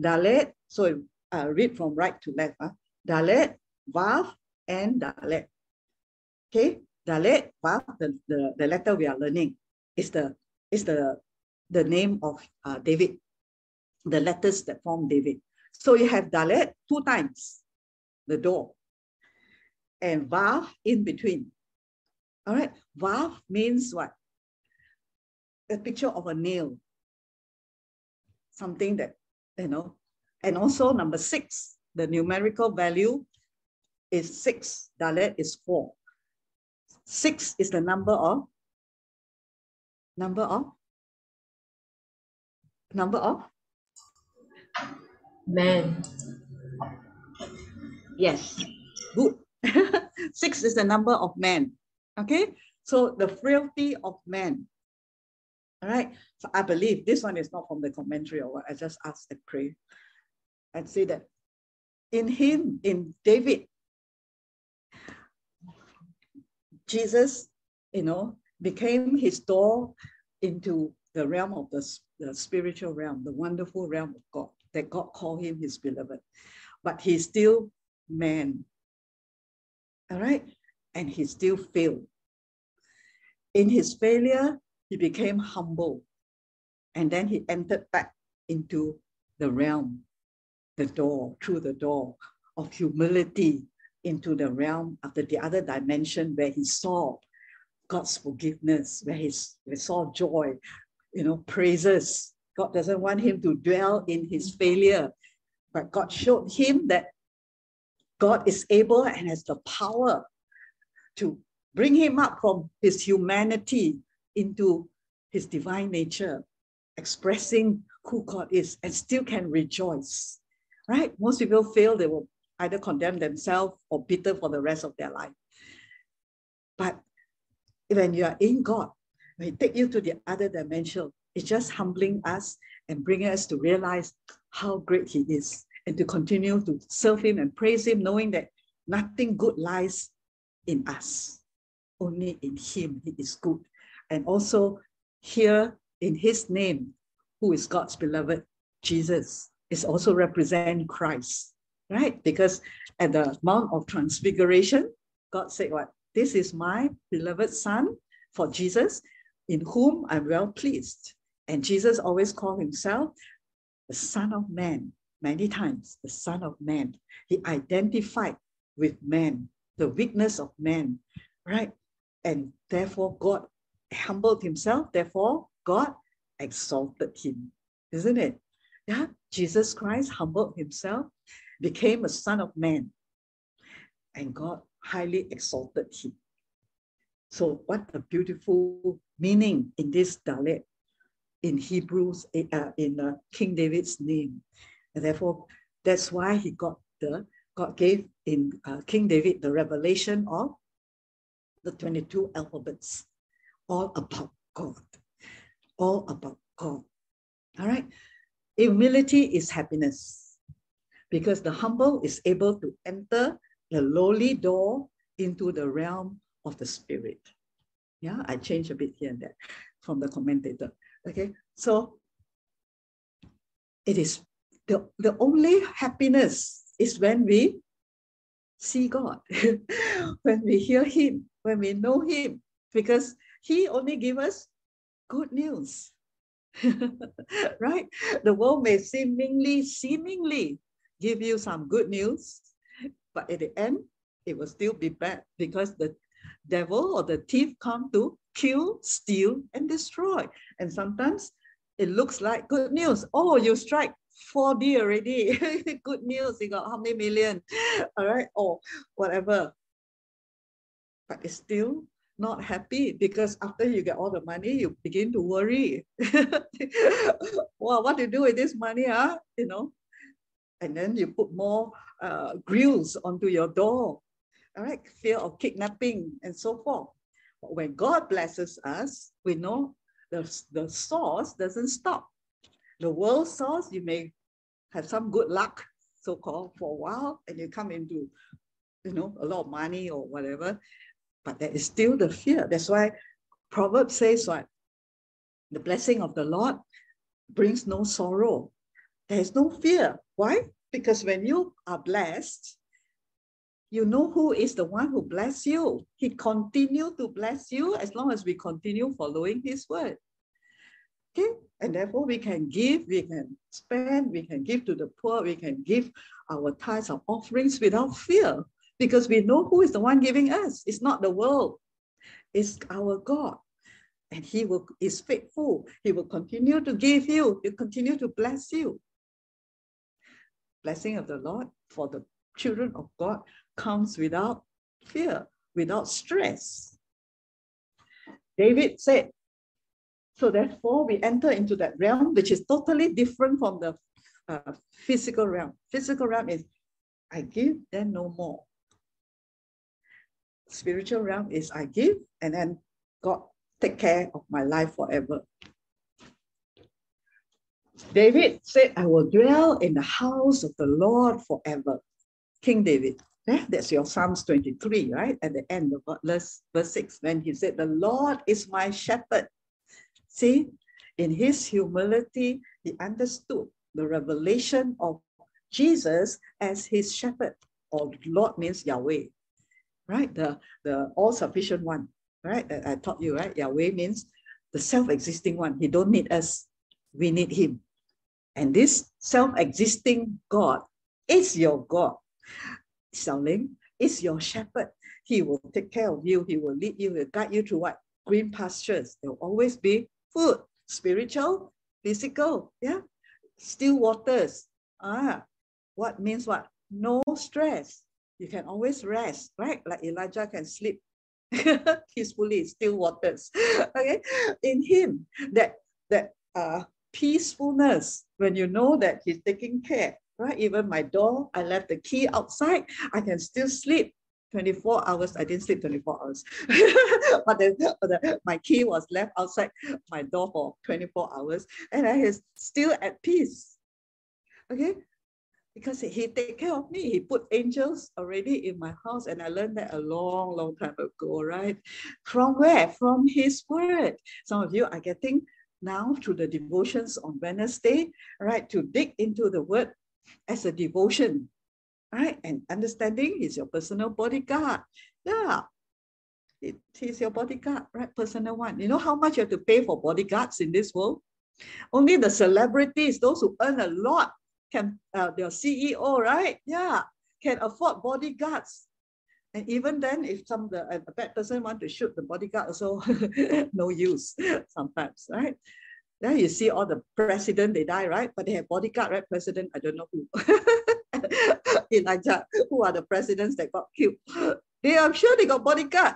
Dalet, so uh, read from right to left. Huh? Dalet, Vav, and Dalet. Okay, Dalet, Vav, the, the, the letter we are learning is the is the, the name of uh, David, the letters that form David. So you have Dalet two times, the door, and Vav in between. All right, Vav means what? A picture of a nail, something that, you know, and also number six, the numerical value is six, Dalet is four. Six is the number of, number of, number of? Man. Yes, good. Six is the number of men. Okay, so the frailty of man. All right, so I believe this one is not from the commentary or what. I just asked and pray and say that in him, in David, Jesus, you know, became his door into the realm of the, the spiritual realm, the wonderful realm of God, that God called him his beloved. But he's still man. All right? And he still failed. In his failure, he became humble. And then he entered back into the realm, the door, through the door of humility into the realm the, the other dimension where he saw God's forgiveness, where he, he saw joy, you know, praises. God doesn't want him to dwell in his failure, but God showed him that God is able and has the power to bring him up from his humanity into his divine nature, expressing who God is and still can rejoice. Right? Most people feel they will either condemn themselves or bitter for the rest of their life. But when you are in God, when He take you to the other dimension, it's just humbling us and bringing us to realize how great He is and to continue to serve Him and praise Him, knowing that nothing good lies in us. Only in Him He is good. And also here in His name, who is God's beloved, Jesus, is also represent Christ right? Because at the Mount of Transfiguration, God said, What? This is my beloved Son for Jesus, in whom I'm well pleased. And Jesus always called himself the Son of Man, many times, the Son of Man. He identified with man, the weakness of man, right? And therefore, God humbled himself, therefore, God exalted him, isn't it? Yeah, Jesus Christ humbled himself, became a Son of Man, and God highly exalted him. So, what a beautiful meaning in this Dalet in Hebrews, uh, in uh, King David's name. And therefore, that's why he got the, God gave in uh, King David the revelation of the 22 alphabets, all about God, all about God. All right. Humility is happiness because the humble is able to enter the lowly door into the realm of the spirit. Yeah, I change a bit here and there from the commentator. Okay, so it is the, the only happiness is when we see God, when we hear Him, when we know Him, because He only give us good news. right? The world may seemingly, seemingly give you some good news, but at the end, it will still be bad because the devil or the thief come to kill, steal, and destroy. And sometimes it looks like good news. Oh, you strike 4D already. good news. You got how many million? All right. Or whatever. But it's still not happy because after you get all the money, you begin to worry. well, what to do with this money, huh? You know? And then you put more uh, grills onto your door. All right, fear of kidnapping and so forth. When God blesses us, we know the, the source doesn't stop. The world source, you may have some good luck, so-called, for a while, and you come into, you know, a lot of money or whatever, but there is still the fear. That's why Proverbs says what? The blessing of the Lord brings no sorrow. There is no fear. Why? Because when you are blessed, you know who is the one who bless you. He continue to bless you as long as we continue following his word. Okay, and therefore we can give, we can spend, we can give to the poor, we can give our tithes of offerings without fear because we know who is the one giving us. It's not the world, it's our God. And he will is faithful. He will continue to give you, he'll continue to bless you. Blessing of the Lord for the children of God comes without fear, without stress. David said, so therefore we enter into that realm, which is totally different from the uh, physical realm. Physical realm is, I give, then no more. Spiritual realm is, I give, and then God take care of my life forever. David said, I will dwell in the house of the Lord forever. King David. Eh? That's your Psalms 23, right? At the end of verse, verse 6, when he said, The Lord is my shepherd. See, in his humility, he understood the revelation of Jesus as his shepherd, or Lord means Yahweh, right? The, the all-sufficient one, right? I, I taught you, right? Yahweh means the self-existing one. He don't need us, we need him. And this self-existing God is your God. Xiaoling is your shepherd. He will take care of you. He will lead you, He will guide you to what? Green pastures. There will always be food, spiritual, physical, yeah. Still waters. Ah, what means what? No stress. You can always rest, right? Like Elijah can sleep peacefully, still waters. okay, in him, that that uh peacefulness when you know that he's taking care right? Even my door, I left the key outside. I can still sleep 24 hours. I didn't sleep 24 hours, but then the, my key was left outside my door for 24 hours, and I is still at peace. Okay, because he take care of me. He put angels already in my house, and I learned that a long, long time ago, right? From where? From His Word. Some of you are getting now through the devotions on Wednesday, right? To dig into the Word as a devotion, right? And understanding is your personal bodyguard. Yeah, it is your bodyguard, right? Personal one. You know how much you have to pay for bodyguards in this world? Only the celebrities, those who earn a lot, can uh, their CEO, right? Yeah, can afford bodyguards. And even then, if some the a bad person want to shoot the bodyguard, also no use sometimes, right? Then you see all the president they die, right? But they have bodyguard, right? President, I don't know who. In Elijah, who are the presidents that got killed? They, I'm sure they got bodyguard,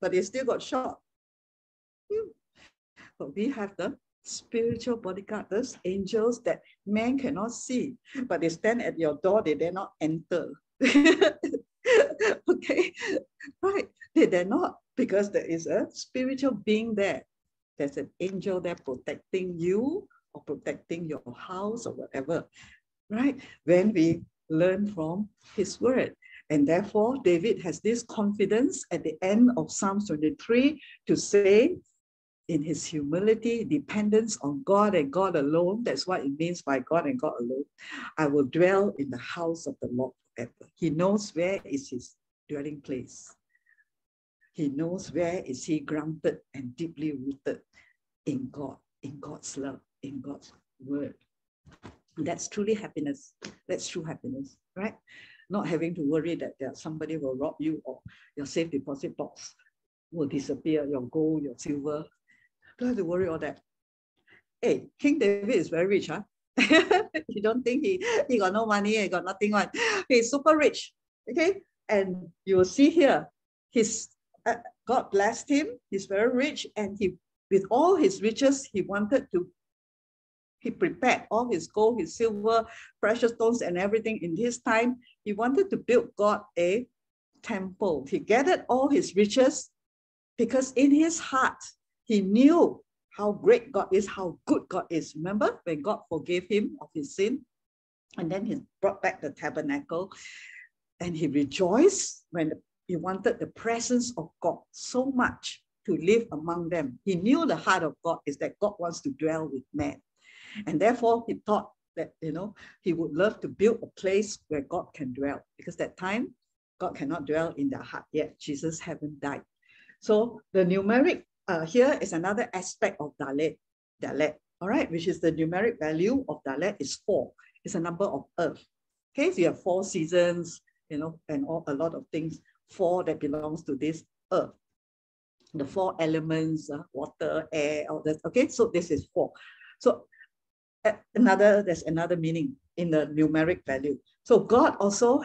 but they still got shot. Hmm. But we have the spiritual bodyguard, those angels that man cannot see, but they stand at your door, they dare not enter. okay, right? They dare not because there is a spiritual being there. There's an angel there protecting you or protecting your house or whatever, right? When we learn from his word. And therefore, David has this confidence at the end of Psalm 23 to say, in his humility, dependence on God and God alone, that's what it means by God and God alone, I will dwell in the house of the Lord forever. He knows where is his dwelling place. He knows where is he grounded and deeply rooted in God, in God's love, in God's word. That's truly happiness. That's true happiness, right? Not having to worry that somebody will rob you or your safe deposit box will disappear, your gold, your silver. Don't have to worry all that. Hey, King David is very rich, huh? you don't think he, he got no money, he got nothing on. He's super rich, okay? And you will see here, his God blessed him. He's very rich, and he, with all his riches, he wanted to. He prepared all his gold, his silver, precious stones, and everything in his time. He wanted to build God a temple. He gathered all his riches because in his heart he knew how great God is, how good God is. Remember when God forgave him of his sin? And then he brought back the tabernacle and he rejoiced when he wanted the presence of God so much to live among them. He knew the heart of God is that God wants to dwell with man. And therefore, he thought that, you know, he would love to build a place where God can dwell because that time, God cannot dwell in their heart yet. Jesus haven't died. So the numeric uh, here is another aspect of Dalet, Dalet, all right, which is the numeric value of Dalet is four. It's a number of earth. Okay, so you have four seasons, you know, and all, a lot of things, four that belongs to this earth. The four elements, uh, water, air, all that. Okay, so this is four. So another, there's another meaning in the numeric value. So God also,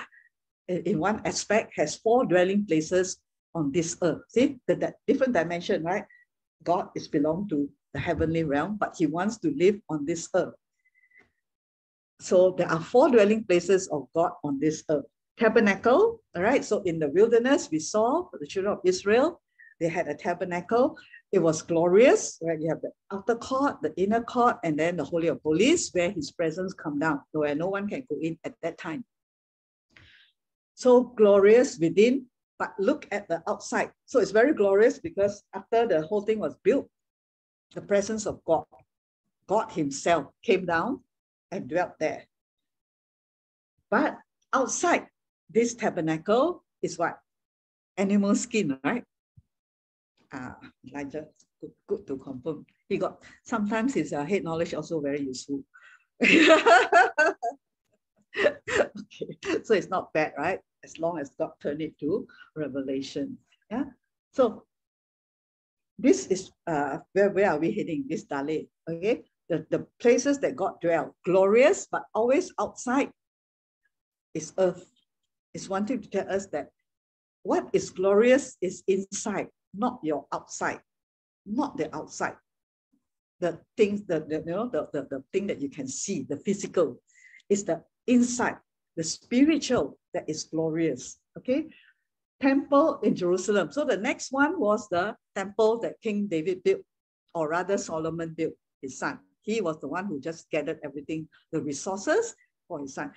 in one aspect, has four dwelling places on this earth. See, the, the different dimension, right? God is belong to the heavenly realm, but he wants to live on this earth. So there are four dwelling places of God on this earth. Tabernacle, all right? So in the wilderness, we saw the children of Israel, they had a tabernacle. It was glorious, right? You have the outer court, the inner court, and then the Holy of Holies, where his presence come down, where no one can go in at that time. So glorious within, but look at the outside. So it's very glorious because after the whole thing was built, the presence of God, God himself came down and dwelt there. But outside this tabernacle is what? Animal skin, right? Ah, Elijah, good, good to confirm. He got, sometimes his uh, head knowledge also very useful. okay, so it's not bad, right? as long as God turned it to revelation. Yeah. So this is uh, where, where are we heading? This Dalet. Okay. The, the places that God dwell, glorious, but always outside is earth. Is wanting to tell us that what is glorious is inside, not your outside, not the outside. The things, the you know, the, the, the thing that you can see, the physical, is the inside, the spiritual that is glorious. Okay. Temple in Jerusalem. So the next one was the temple that King David built, or rather Solomon built, his son. He was the one who just gathered everything, the resources for his son.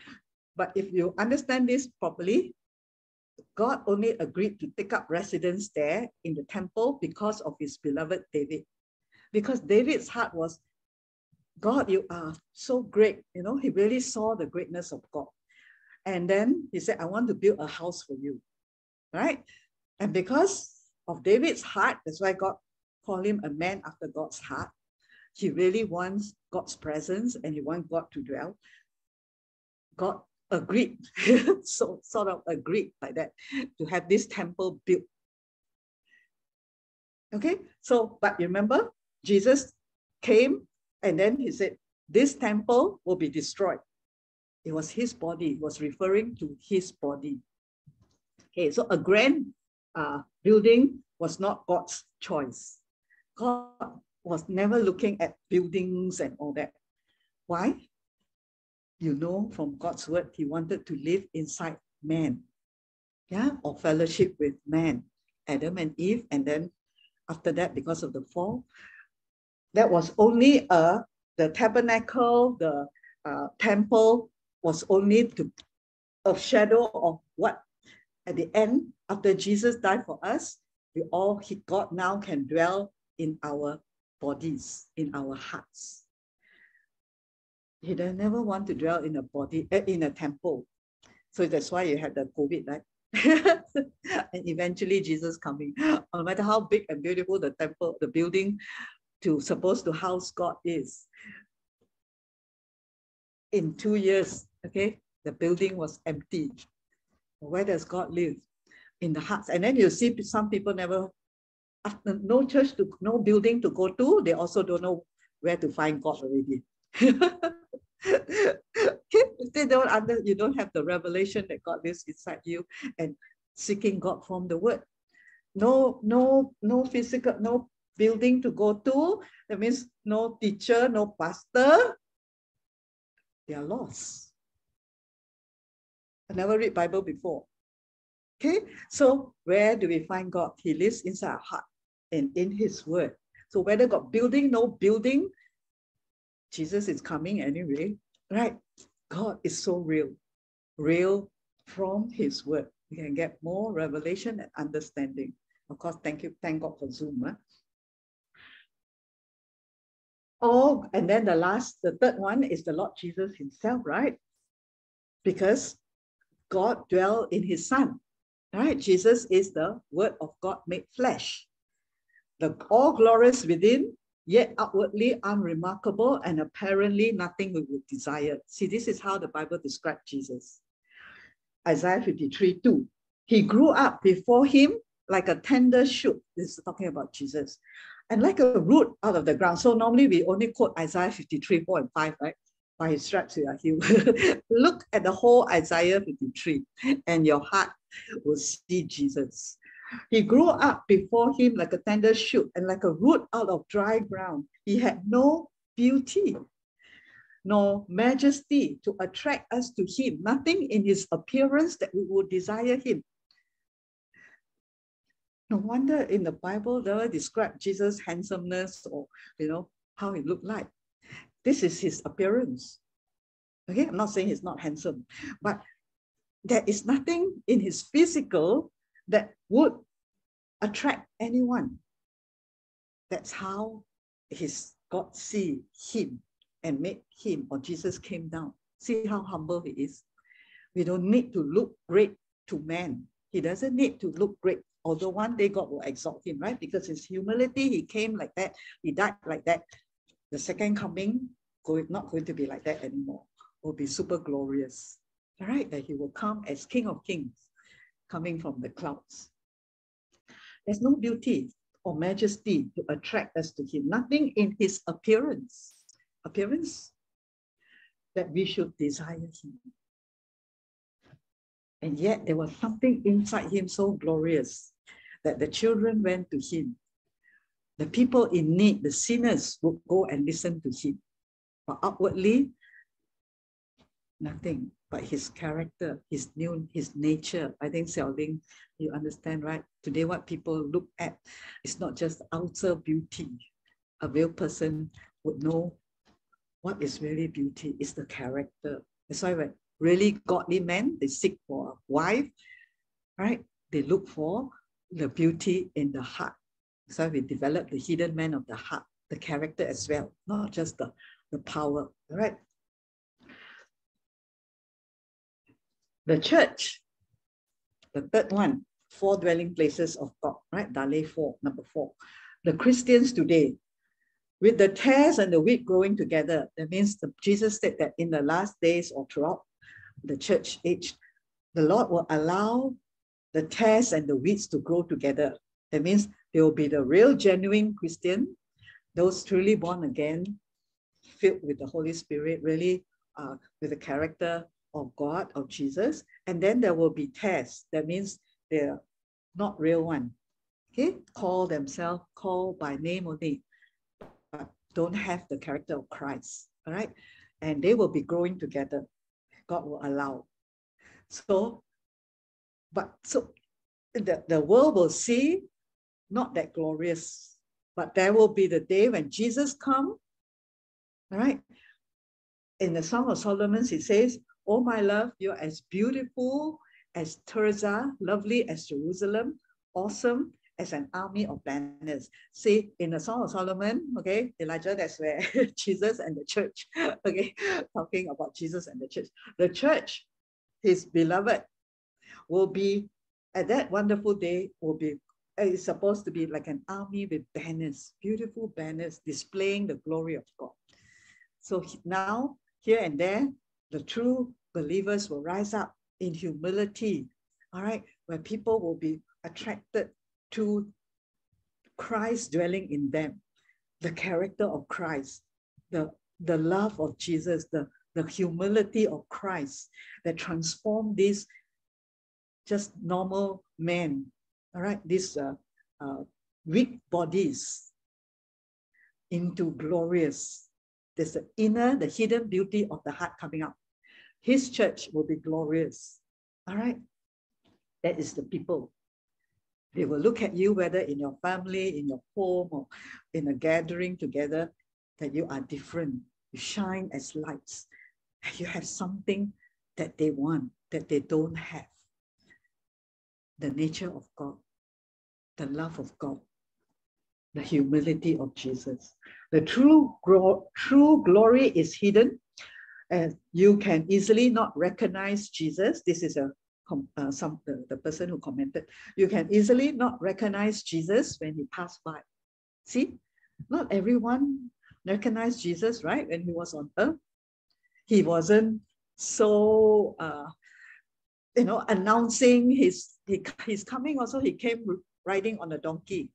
But if you understand this properly, God only agreed to take up residence there in the temple because of his beloved David. Because David's heart was, God, you are so great. You know, he really saw the greatness of God. And then he said, I want to build a house for you. Right? And because of David's heart, that's why God called him a man after God's heart. he really wants God's presence and he wants God to dwell, God agreed, so sort of agreed like that, to have this temple built. Okay, so but remember, Jesus came and then he said, This temple will be destroyed. It was his body, was referring to his body. Okay, so a grand uh, building was not God's choice. God was never looking at buildings and all that. Why? You know from God's word, he wanted to live inside man, yeah, or fellowship with man, Adam and Eve. And then after that, because of the fall, that was only a, the tabernacle, the uh, temple was only to, a shadow of what at the end, after Jesus died for us, we all, he, God now can dwell in our bodies, in our hearts. He never want to dwell in a body, eh, in a temple. So that's why you had the COVID, right? and eventually Jesus coming. No matter how big and beautiful the temple, the building to supposed to house God is. In two years, okay, the building was empty. Where does God live? In the hearts. And then you see some people never after no church to no building to go to, they also don't know where to find God already. They don't under you don't have the revelation that God lives inside you and seeking God from the word. No, no, no physical, no building to go to. That means no teacher, no pastor. They are lost. I never read Bible before. Okay, so where do we find God? He lives inside our heart and in his word. So whether got building, no building, Jesus is coming anyway, right? God is so real, real from his word. We can get more revelation and understanding. Of course, thank you, thank God for Zoom. Huh? Oh, and then the last, the third one is the Lord Jesus himself, right? Because God dwell in his son, right? Jesus is the word of God made flesh the all glorious within, yet outwardly unremarkable and apparently nothing we would desire. See, this is how the Bible describes Jesus. Isaiah 53 2. He grew up before him like a tender shoot. This is talking about Jesus. And like a root out of the ground. So normally we only quote Isaiah 53, 4 and 5, right? By his stripes are healed. Look at the whole Isaiah 53 and your heart will see Jesus. He grew up before him like a tender shoot and like a root out of dry ground. He had no beauty, no majesty to attract us to him, nothing in his appearance that we would desire him. No wonder in the Bible they describe Jesus' handsomeness or you know how he looked like. This is his appearance. Okay, I'm not saying he's not handsome, but there is nothing in his physical that would attract anyone. That's how his God see him and made him or Jesus came down. See how humble he is. We don't need to look great to man. He doesn't need to look great. Although one day God will exalt him, right? Because his humility, he came like that, he died like that. The second coming, going, not going to be like that anymore. Will be super glorious. All right, that he will come as King of Kings coming from the clouds. There's no beauty or majesty to attract us to him. Nothing in his appearance, appearance that we should desire him. And yet there was something inside him so glorious that the children went to him. The people in need, the sinners, would go and listen to him. But outwardly, nothing but his character, his new, his nature. I think Xiaoling, you understand, right? Today, what people look at is not just outer beauty. A real person would know what is really beauty is the character. That's why when really godly men, they seek for a wife, right? They look for the beauty in the heart. So we develop the hidden man of the heart, the character as well, not just the, the power, right? The church, the third one, four dwelling places of God, right? Dalet four, number four. The Christians today, with the tares and the wheat growing together. That means the, Jesus said that in the last days or throughout the church age, the Lord will allow the tares and the weeds to grow together. That means they will be the real, genuine Christian, those truly born again, filled with the Holy Spirit, really uh, with the character of God, of Jesus. And then there will be tests. That means they're not real one. Okay, call themselves, call by name only, but don't have the character of Christ. All right. And they will be growing together. God will allow. So, but so the, the world will see not that glorious, but there will be the day when Jesus come. All right. In the Song of Solomon, he says, Oh, my love, you're as beautiful as Tirzah, lovely as Jerusalem, awesome as an army of banners. See, in the Song of Solomon, okay, Elijah, that's where Jesus and the church, okay, talking about Jesus and the church. The church, his beloved, will be, at that wonderful day, will be, eh, it's supposed to be like an army with banners, beautiful banners displaying the glory of God. So now, here and there, the true believers will rise up in humility, all right, where people will be attracted to Christ dwelling in them, the character of Christ, the, the love of Jesus, the, the humility of Christ that transform these just normal men, all right, these uh, uh, weak bodies into glorious. There's the inner, the hidden beauty of the heart coming up. His church will be glorious. All right? That is the people. They will look at you, whether in your family, in your home, or in a gathering together, that you are different. You shine as lights. You have something that they want, that they don't have. The nature of God, the love of God, the humility of Jesus. The true, true glory is hidden and you can easily not recognize Jesus. This is a uh, some the, the person who commented. You can easily not recognize Jesus when he passed by. See, not everyone recognized Jesus, right? When he was on earth, he wasn't so uh, you know announcing his he, his coming. Also, he came riding on a donkey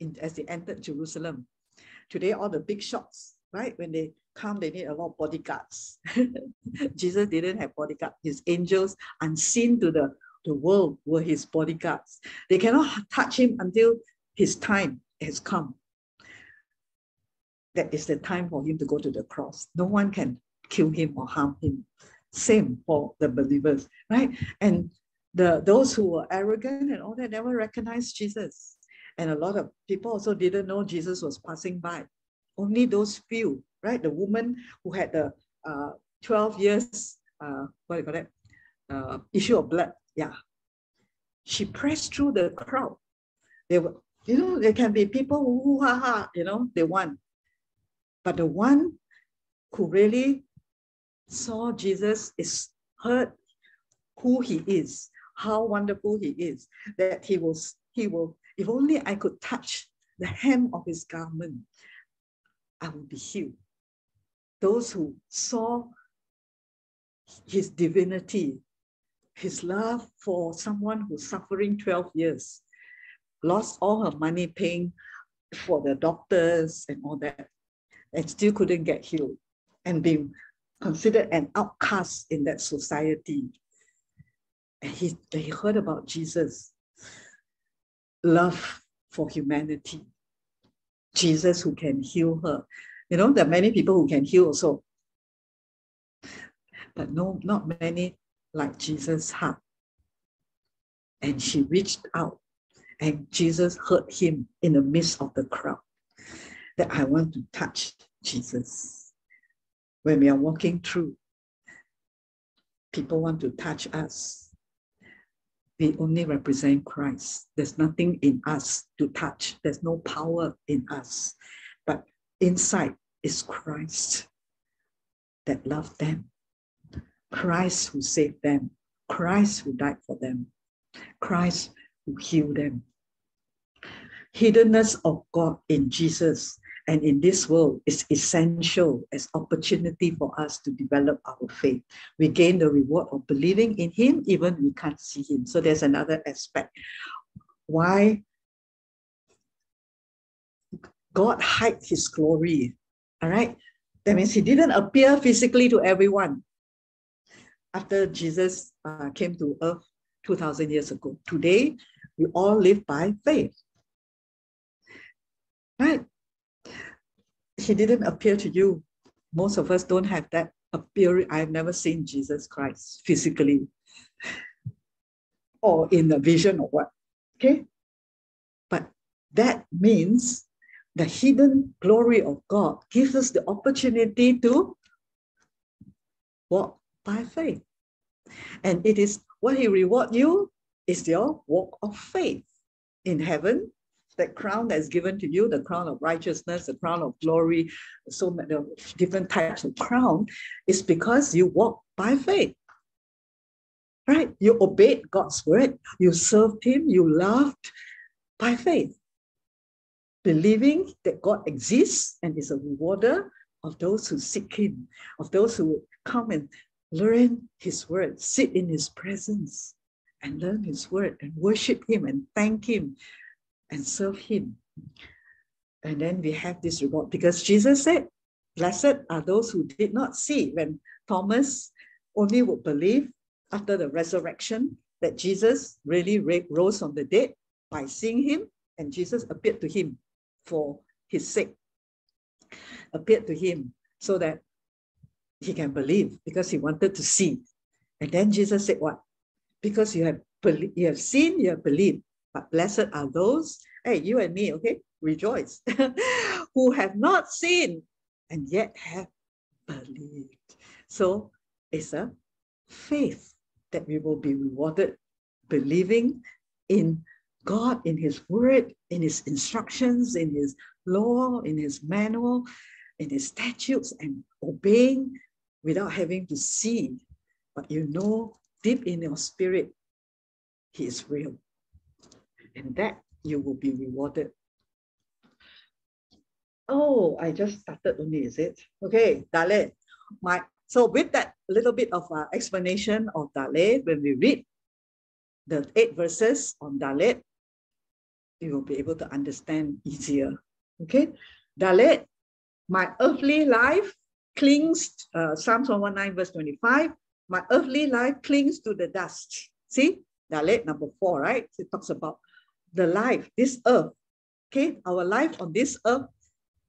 in, as they entered Jerusalem. Today, all the big shots, right? When they come, they need a lot of bodyguards. Jesus didn't have bodyguards. His angels, unseen to the, the world, were his bodyguards. They cannot touch him until his time has come. That is the time for him to go to the cross. No one can kill him or harm him. Same for the believers, right? And the those who were arrogant and all that never recognized Jesus. And a lot of people also didn't know Jesus was passing by. Only those few right? The woman who had the uh, 12 years, uh, what do you call that? Uh, issue of blood. Yeah. She pressed through the crowd. They were, you know, there can be people who, ha, ha, you know, they won. But the one who really saw Jesus is heard who he is, how wonderful he is, that he was, he will, if only I could touch the hem of his garment, I would be healed those who saw his divinity, his love for someone who's suffering 12 years, lost all her money paying for the doctors and all that, and still couldn't get healed and being considered an outcast in that society. And he, he heard about Jesus' love for humanity, Jesus who can heal her, you know, there are many people who can heal also, but no, not many like Jesus' heart. And she reached out, and Jesus heard him in the midst of the crowd. That I want to touch Jesus. When we are walking through, people want to touch us. We only represent Christ. There's nothing in us to touch. There's no power in us. But inside is Christ that loved them, Christ who saved them, Christ who died for them, Christ who healed them. Hiddenness of God in Jesus And in this world, it's essential as opportunity for us to develop our faith. We gain the reward of believing in Him, even we can't see Him. So there's another aspect. Why God hide His glory. All right. That means He didn't appear physically to everyone after Jesus uh, came to earth 2,000 years ago. Today, we all live by faith. Right? He didn't appear to you. Most of us don't have that appearing. I've never seen Jesus Christ physically or in a vision or what. Okay? But that means the hidden glory of God gives us the opportunity to walk by faith. And it is what he reward you is your walk of faith in heaven. That crown that's given to you, the crown of righteousness, the crown of glory, so many different types of crown, is because you walk by faith. Right? You obeyed God's word, you served Him, you loved by faith, believing that God exists and is a rewarder of those who seek Him, of those who come and learn His word, sit in His presence and learn His word and worship Him and thank Him and serve Him. And then we have this reward because Jesus said, Blessed are those who did not see when Thomas only would believe after the resurrection that Jesus really rose from the dead by seeing him, and Jesus appeared to him for his sake. Appeared to him so that he can believe because he wanted to see. And then Jesus said, What? Because you have you have seen, you have believed. But blessed are those, hey, you and me, okay, rejoice, who have not seen and yet have believed. So it's a faith that we will be rewarded, believing in God, in His word, in His instructions, in His law, in His manual, in His statutes, and obeying without having to see, but you know deep in your spirit, He is real. And that you will be rewarded. Oh, I just started only, is it? Okay, Dalet. My, so with that little bit of uh, explanation of Dalet, when we read the eight verses on Dalet, you will be able to understand easier. Okay, Dalet, my earthly life clings, uh, Psalms 119 verse 25, my earthly life clings to the dust. See, Dalet number four, right? It talks about the life, this earth. Okay, our life on this earth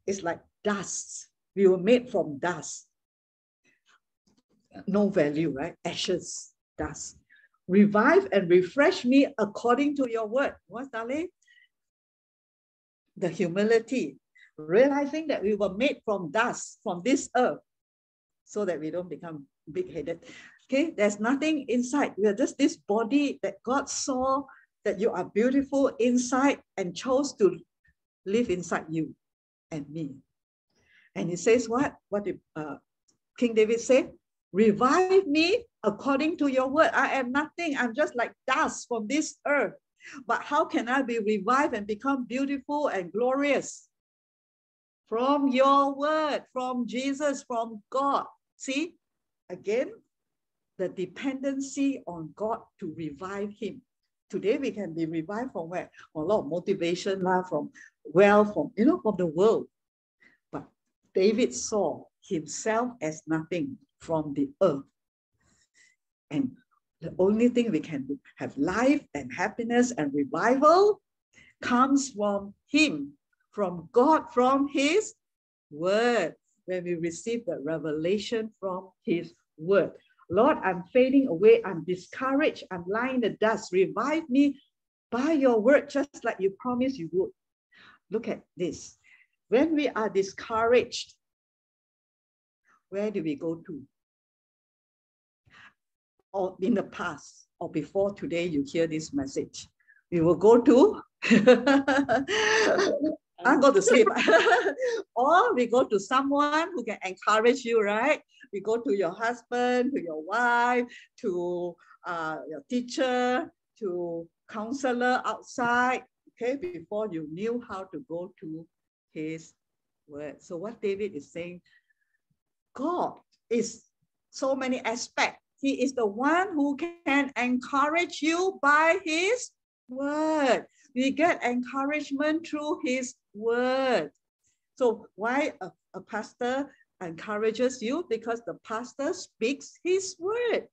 is like dust. We were made from dust. No value, right? Ashes, dust. Revive and refresh me according to your word. What's Dalet? The humility realizing that we were made from dust, from this earth, so that we don't become big headed. Okay, there's nothing inside. We are just this body that God saw that you are beautiful inside and chose to live inside you and me. And he says, What? What did uh, King David say? Revive me according to your word. I am nothing. I'm just like dust from this earth. But how can I be revived and become beautiful and glorious? from your word, from Jesus, from God. See, again, the dependency on God to revive him. Today we can be revived from where? From a lot of motivation lah, from wealth, from you know, from the world. But David saw himself as nothing from the earth. And the only thing we can have life and happiness and revival comes from him from God, from His word, when we receive the revelation from His word. Lord, I'm fading away. I'm discouraged. I'm lying in the dust. Revive me by your word, just like you promised you would. Look at this. When we are discouraged, where do we go to? Or in the past, or before today, you hear this message. We will go to I go to sleep. or we go to someone who can encourage you, right? We go to your husband, to your wife, to uh, your teacher, to counselor outside, okay, before you knew how to go to his word. So what David is saying, God is so many aspects. He is the one who can encourage you by his word. We get encouragement through his word. So why a, a pastor encourages you? Because the pastor speaks his word.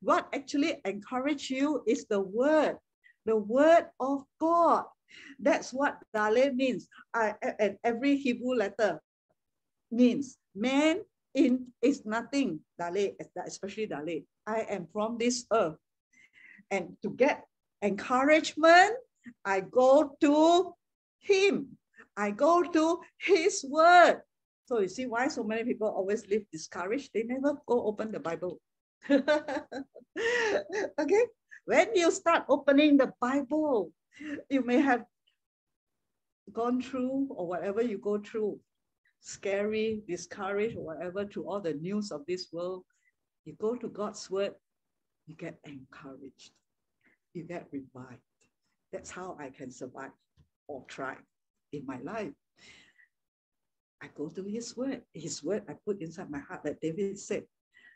What actually encourages you is the word, the word of God. That's what Dalet means. I, and every Hebrew letter means man in is nothing. Dalet, especially Dalet. I am from this earth. And to get encouragement, I go to him. I go to his word. So you see why so many people always live discouraged? They never go open the Bible. okay? When you start opening the Bible, you may have gone through or whatever you go through, scary, discouraged, or whatever, to all the news of this world, you go to God's word, you get encouraged, you get revived. That's how I can survive or thrive in my life. I go to his word. His word I put inside my heart, like David said.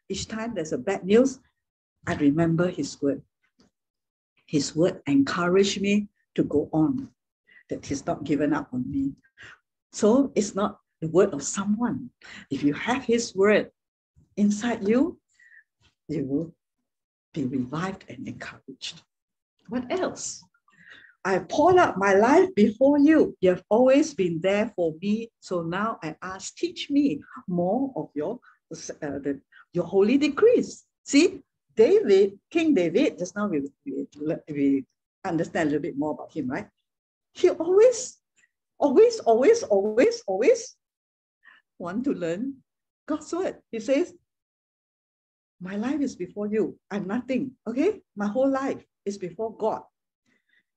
Each time there's a bad news, I remember his word. His word encouraged me to go on, that he's not given up on me. So it's not the word of someone. If you have his word inside you, you will be revived and encouraged. What else? I pour out my life before you. You have always been there for me. So now I ask, teach me more of your, uh, the, your holy decrees. See, David, King David, just now we, we, we understand a little bit more about him, right? He always, always, always, always, always want to learn God's word. He says, my life is before you. I'm nothing, okay? My whole life is before God.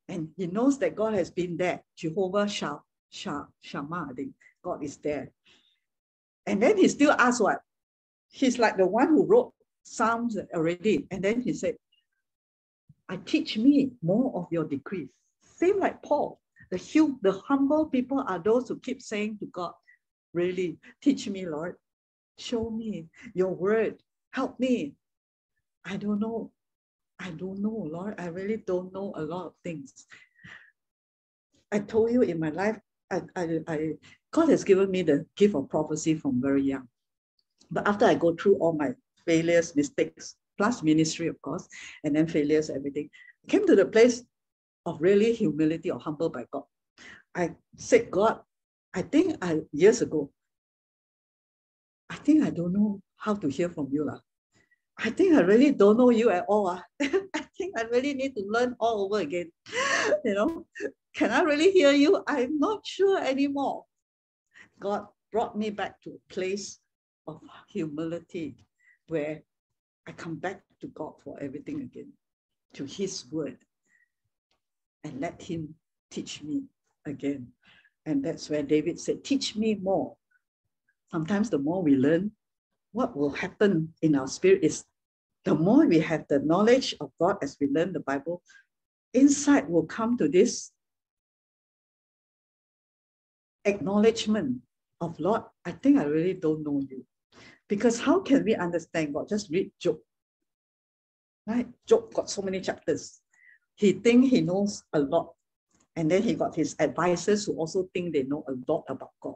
And he knows that God has been there. Jehovah Shah, Shah, Shammah, I think God is there. And then he still asks what? He's like the one who wrote Psalms already. And then he said, I teach me more of your decrees. Same like Paul. The, hum, the humble people are those who keep saying to God, really, teach me, Lord. Show me your word. Help me. I don't know I don't know, Lord. I really don't know a lot of things. I told you in my life, I, I, I, God has given me the gift of prophecy from very young. But after I go through all my failures, mistakes, plus ministry, of course, and then failures, everything, I came to the place of really humility or humble by God. I said, God, I think I years ago, I think I don't know how to hear from you. Lah. I think I really don't know you at all. Ah. I think I really need to learn all over again. you know, can I really hear you? I'm not sure anymore. God brought me back to a place of humility where I come back to God for everything again, to His word, and let Him teach me again. And that's where David said, Teach me more. Sometimes the more we learn, what will happen in our spirit is the more we have the knowledge of God as we learn the Bible, insight will come to this acknowledgement of Lord, I think I really don't know you. Because how can we understand God? Just read Job. Right? Job got so many chapters. He think he knows a lot. And then he got his advisors who also think they know a lot about God.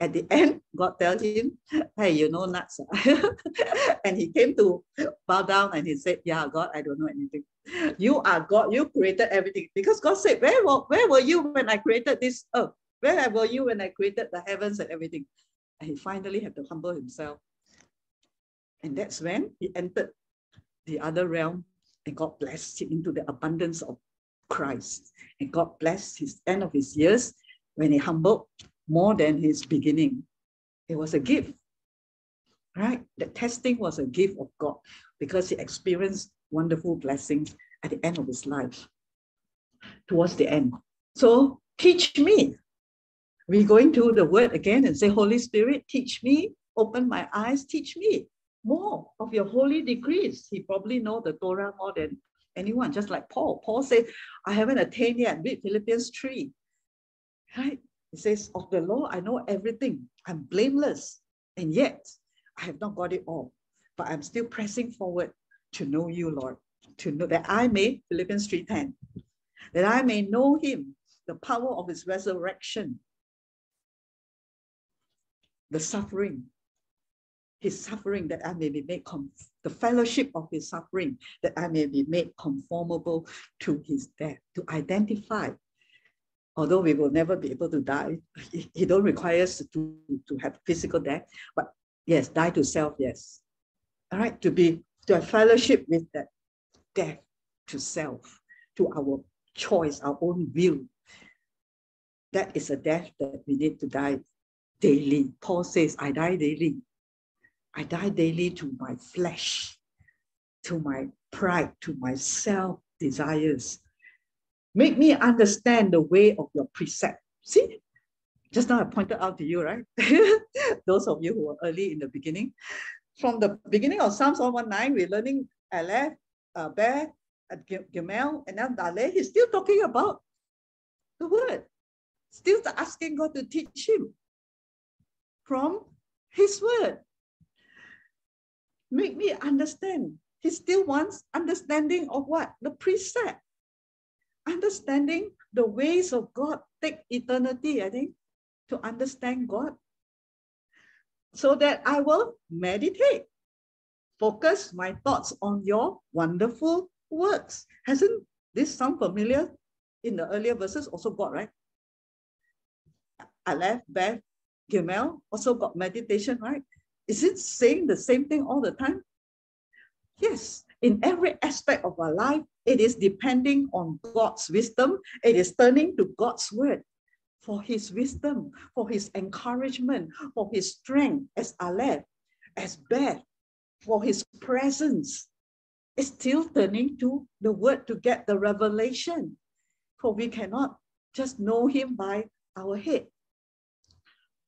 At the end, God tells him, Hey, you know nuts. Ah. and he came to bow down and he said, Yeah, God, I don't know anything. You are God, you created everything. Because God said, Where were, where were you when I created this earth? Where were you when I created the heavens and everything? And he finally had to humble himself. And that's when he entered the other realm and God blessed him into the abundance of Christ. And God blessed his end of his years when he humbled more than his beginning. It was a gift, right? The testing was a gift of God because he experienced wonderful blessings at the end of his life, towards the end. So teach me. We're going to the word again and say, Holy Spirit, teach me, open my eyes, teach me more of your holy decrees. He probably know the Torah more than anyone, just like Paul. Paul said, I haven't attained yet. Read Philippians 3. Right? He says, Of the law, I know everything. I'm blameless. And yet, I have not got it all. But I'm still pressing forward to know you, Lord, to know that I may, Philippians 3.10, that I may know him, the power of his resurrection, the suffering, his suffering that I may be made, the fellowship of his suffering that I may be made conformable to his death, to identify. Although we will never be able to die, he don't require us to, to have physical death, but yes, die to self, yes. All right, to be, to have fellowship with that death to self, to our choice, our own will. That is a death that we need to die daily. Paul says, I die daily. I die daily to my flesh, to my pride, to my self desires. Make me understand the way of your precept. See, just now I pointed out to you, right? Those of you who were early in the beginning. From the beginning of Psalms 119, we're learning Aleph, uh, Beth, Gimel, and now Dalet. He's still talking about the word, still asking God to teach him from his word. Make me understand. He still wants understanding of what? The precept. Understanding the ways of God take eternity, I think, to understand God. So that I will meditate, focus my thoughts on your wonderful works. Hasn't this sound familiar in the earlier verses? Also God, right? Aleph, Beth, Gimel also got meditation, right? Is it saying the same thing all the time? Yes, in every aspect of our life, it is depending on God's wisdom. It is turning to God's word for his wisdom, for his encouragement, for his strength as Aleph, as Beth, for his presence. It's still turning to the word to get the revelation. For we cannot just know him by our head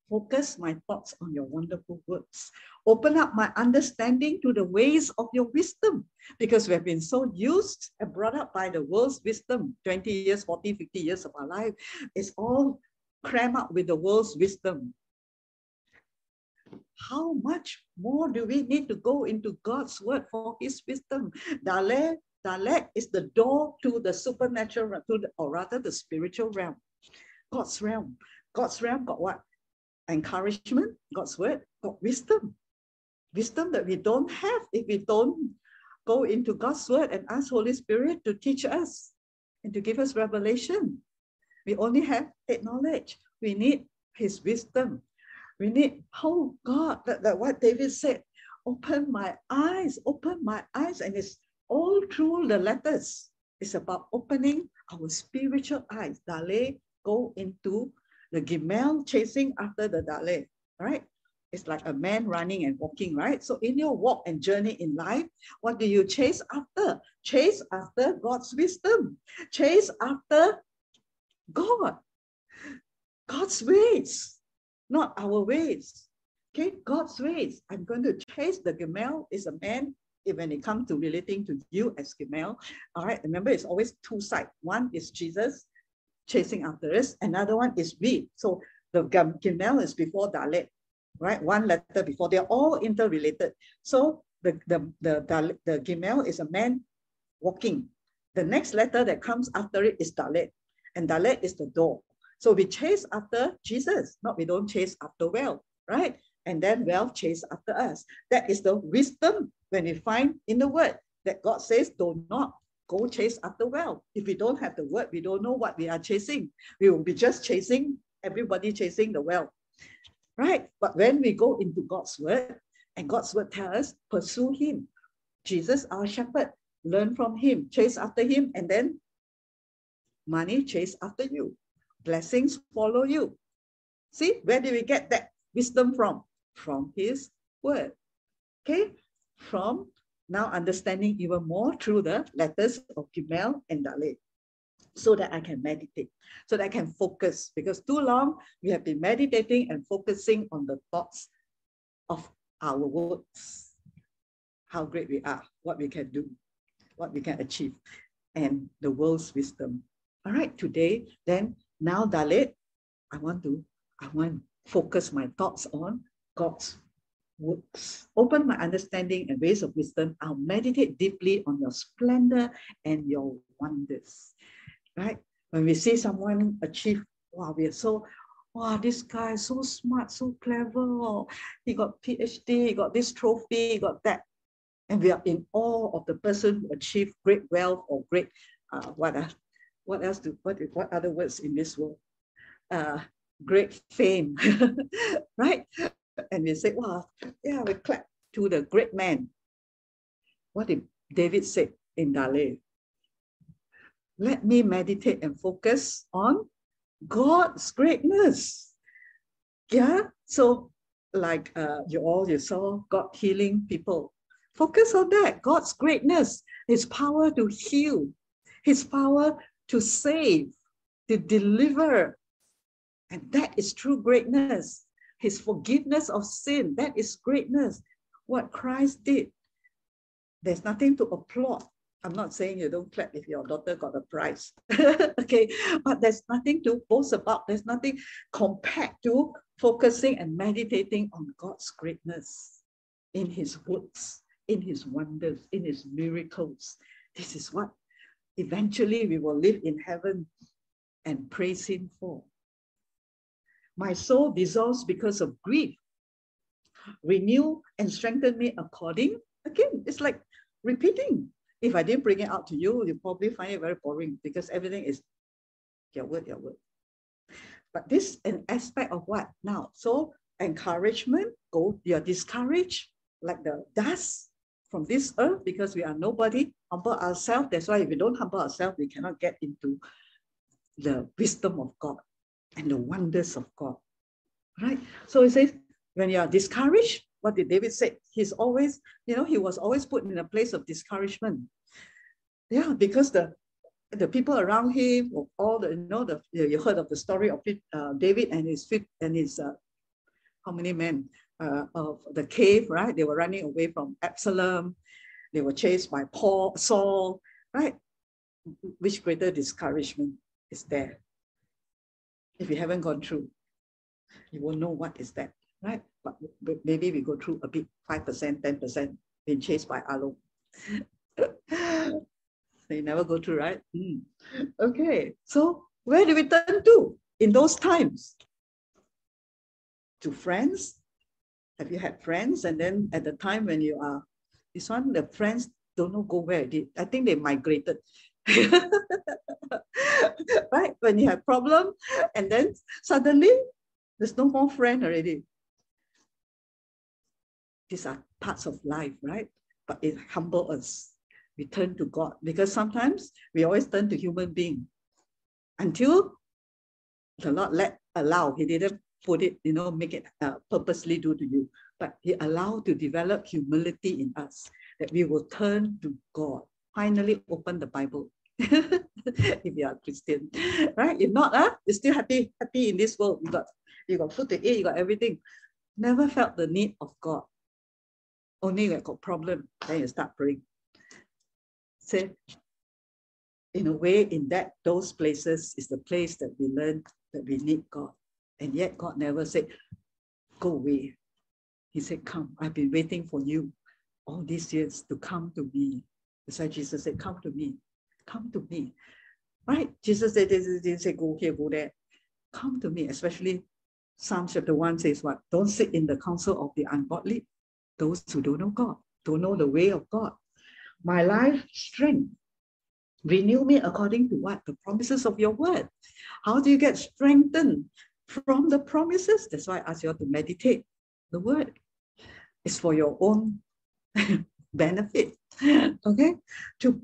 focus my thoughts on your wonderful works. Open up my understanding to the ways of your wisdom because we have been so used and brought up by the world's wisdom 20 years, 40, 50 years of our life. It's all crammed up with the world's wisdom. How much more do we need to go into God's word for his wisdom? Dalet, Dalet is the door to the supernatural, to the, or rather the spiritual realm. God's realm. God's realm got what? Encouragement, God's word, got wisdom. Wisdom that we don't have if we don't go into God's word and ask Holy Spirit to teach us and to give us revelation. We only have that knowledge. We need his wisdom. We need, oh God, that, that what David said, open my eyes, open my eyes. And it's all through the letters. It's about opening our spiritual eyes. Dalet, go into the Gimel chasing after the Dalet, right? It's like a man running and walking, right? So in your walk and journey in life, what do you chase after? Chase after God's wisdom. Chase after God. God's ways, not our ways. Okay, God's ways. I'm going to chase the Gimel is a man when it comes to relating to you as Gimel. All right, remember it's always two sides. One is Jesus, chasing after us. Another one is we. So the Gimel is before Dalet, right? One letter before. They're all interrelated. So the, the, the, the, the Gimel is a man walking. The next letter that comes after it is Dalet. And Dalet is the door. So we chase after Jesus, not we don't chase after wealth, right? And then wealth chase after us. That is the wisdom when we find in the word that God says, do not go chase after wealth. If we don't have the word, we don't know what we are chasing. We will be just chasing everybody chasing the wealth, right? But when we go into God's word, and God's word tells us, pursue Him. Jesus, our shepherd, learn from Him, chase after Him, and then money chase after you. Blessings follow you. See, where do we get that wisdom from? From His word. Okay, from now understanding even more through the letters of Gimel and Dalet so that I can meditate, so that I can focus. Because too long we have been meditating and focusing on the thoughts of our works, how great we are, what we can do, what we can achieve, and the world's wisdom. All right, today, then now Dalet, I want to, I want to focus my thoughts on God's. Open my understanding and ways of wisdom. I'll meditate deeply on your splendor and your wonders. Right? When we see someone achieve, wow, we are so, wow, this guy is so smart, so clever. He got PhD, he got this trophy, he got that. And we are in awe of the person who achieved great wealth or great, uh, what, uh, what else, do, what, what other words in this world? Uh, great fame, right? And we say, wow, yeah, we clap to the great man. What did David say in Dalet? Let me meditate and focus on God's greatness. Yeah, so like uh, you all you saw God healing people. Focus on that, God's greatness, His power to heal, His power to save, to deliver. And that is true greatness. His forgiveness of sin, that is greatness. What Christ did. There's nothing to applaud. I'm not saying you don't clap if your daughter got a prize. okay, but there's nothing to boast about. There's nothing compared to focusing and meditating on God's greatness in his works, in his wonders, in his miracles. This is what eventually we will live in heaven and praise him for. My soul dissolves because of grief. Renew and strengthen me according. Again, it's like repeating. If I didn't bring it out to you, you probably find it very boring because everything is your word, your word. But this an aspect of what now? So encouragement, go, you're discouraged, like the dust from this earth because we are nobody. Humble ourselves. That's why if we don't humble ourselves, we cannot get into the wisdom of God and the wonders of God. Right? So he says, when you are discouraged, what did David say? He's always, you know, he was always put in a place of discouragement. Yeah, because the the people around him, all the, you know, the you heard of the story of uh, David and his and his uh, how many men uh, of the cave, right? They were running away from Absalom. They were chased by Paul, Saul, right? Which greater discouragement is there? If you haven't gone through, you won't know what is that, right? But maybe we go through a bit, 5%, 10%, been chased by Alo. they never go through, right? Mm. Okay, so where do we turn to in those times? To friends? Have you had friends? And then at the time when you are, this one, the friends don't know go where. They, I think they migrated. right? When you have problem, and then suddenly there's no more friend already. These are parts of life, right? But it humble us. We turn to God because sometimes we always turn to human being until the Lord let allow. He didn't put it, you know, make it uh, purposely do to you, but He allowed to develop humility in us that we will turn to God. Finally, open the Bible if you are Christian, right? If not, uh, you're still happy, happy in this world. You got, you got food to eat, you got everything. Never felt the need of God. Only when got problem, then you start praying. Say, in a way, in that those places is the place that we learn that we need God. And yet God never said, go away. He said, come, I've been waiting for you all these years to come to me. That's why Jesus said, come to me come to me. Right? Jesus said, didn't say go here, go there. Come to me, especially Psalm chapter 1 says what? Don't sit in the counsel of the ungodly, those who don't know God, don't know the way of God. My life strength. Renew me according to what? The promises of your word. How do you get strengthened from the promises? That's why I ask you to meditate the word. It's for your own benefit. Okay? To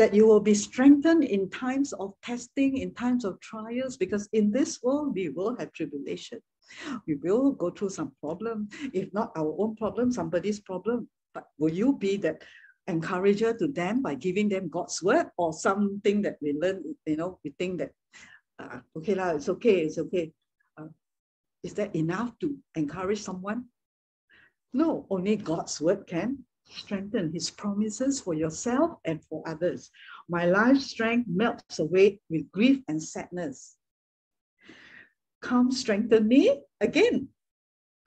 that you will be strengthened in times of testing, in times of trials, because in this world we will have tribulation. We will go through some problem, if not our own problem, somebody's problem. But will you be that encourager to them by giving them God's word or something that we learn, you know, we think that, uh, okay, la, it's okay, it's okay. Uh, is that enough to encourage someone? No, only God's word can strengthen his promises for yourself and for others. My life strength melts away with grief and sadness. come strengthen me again.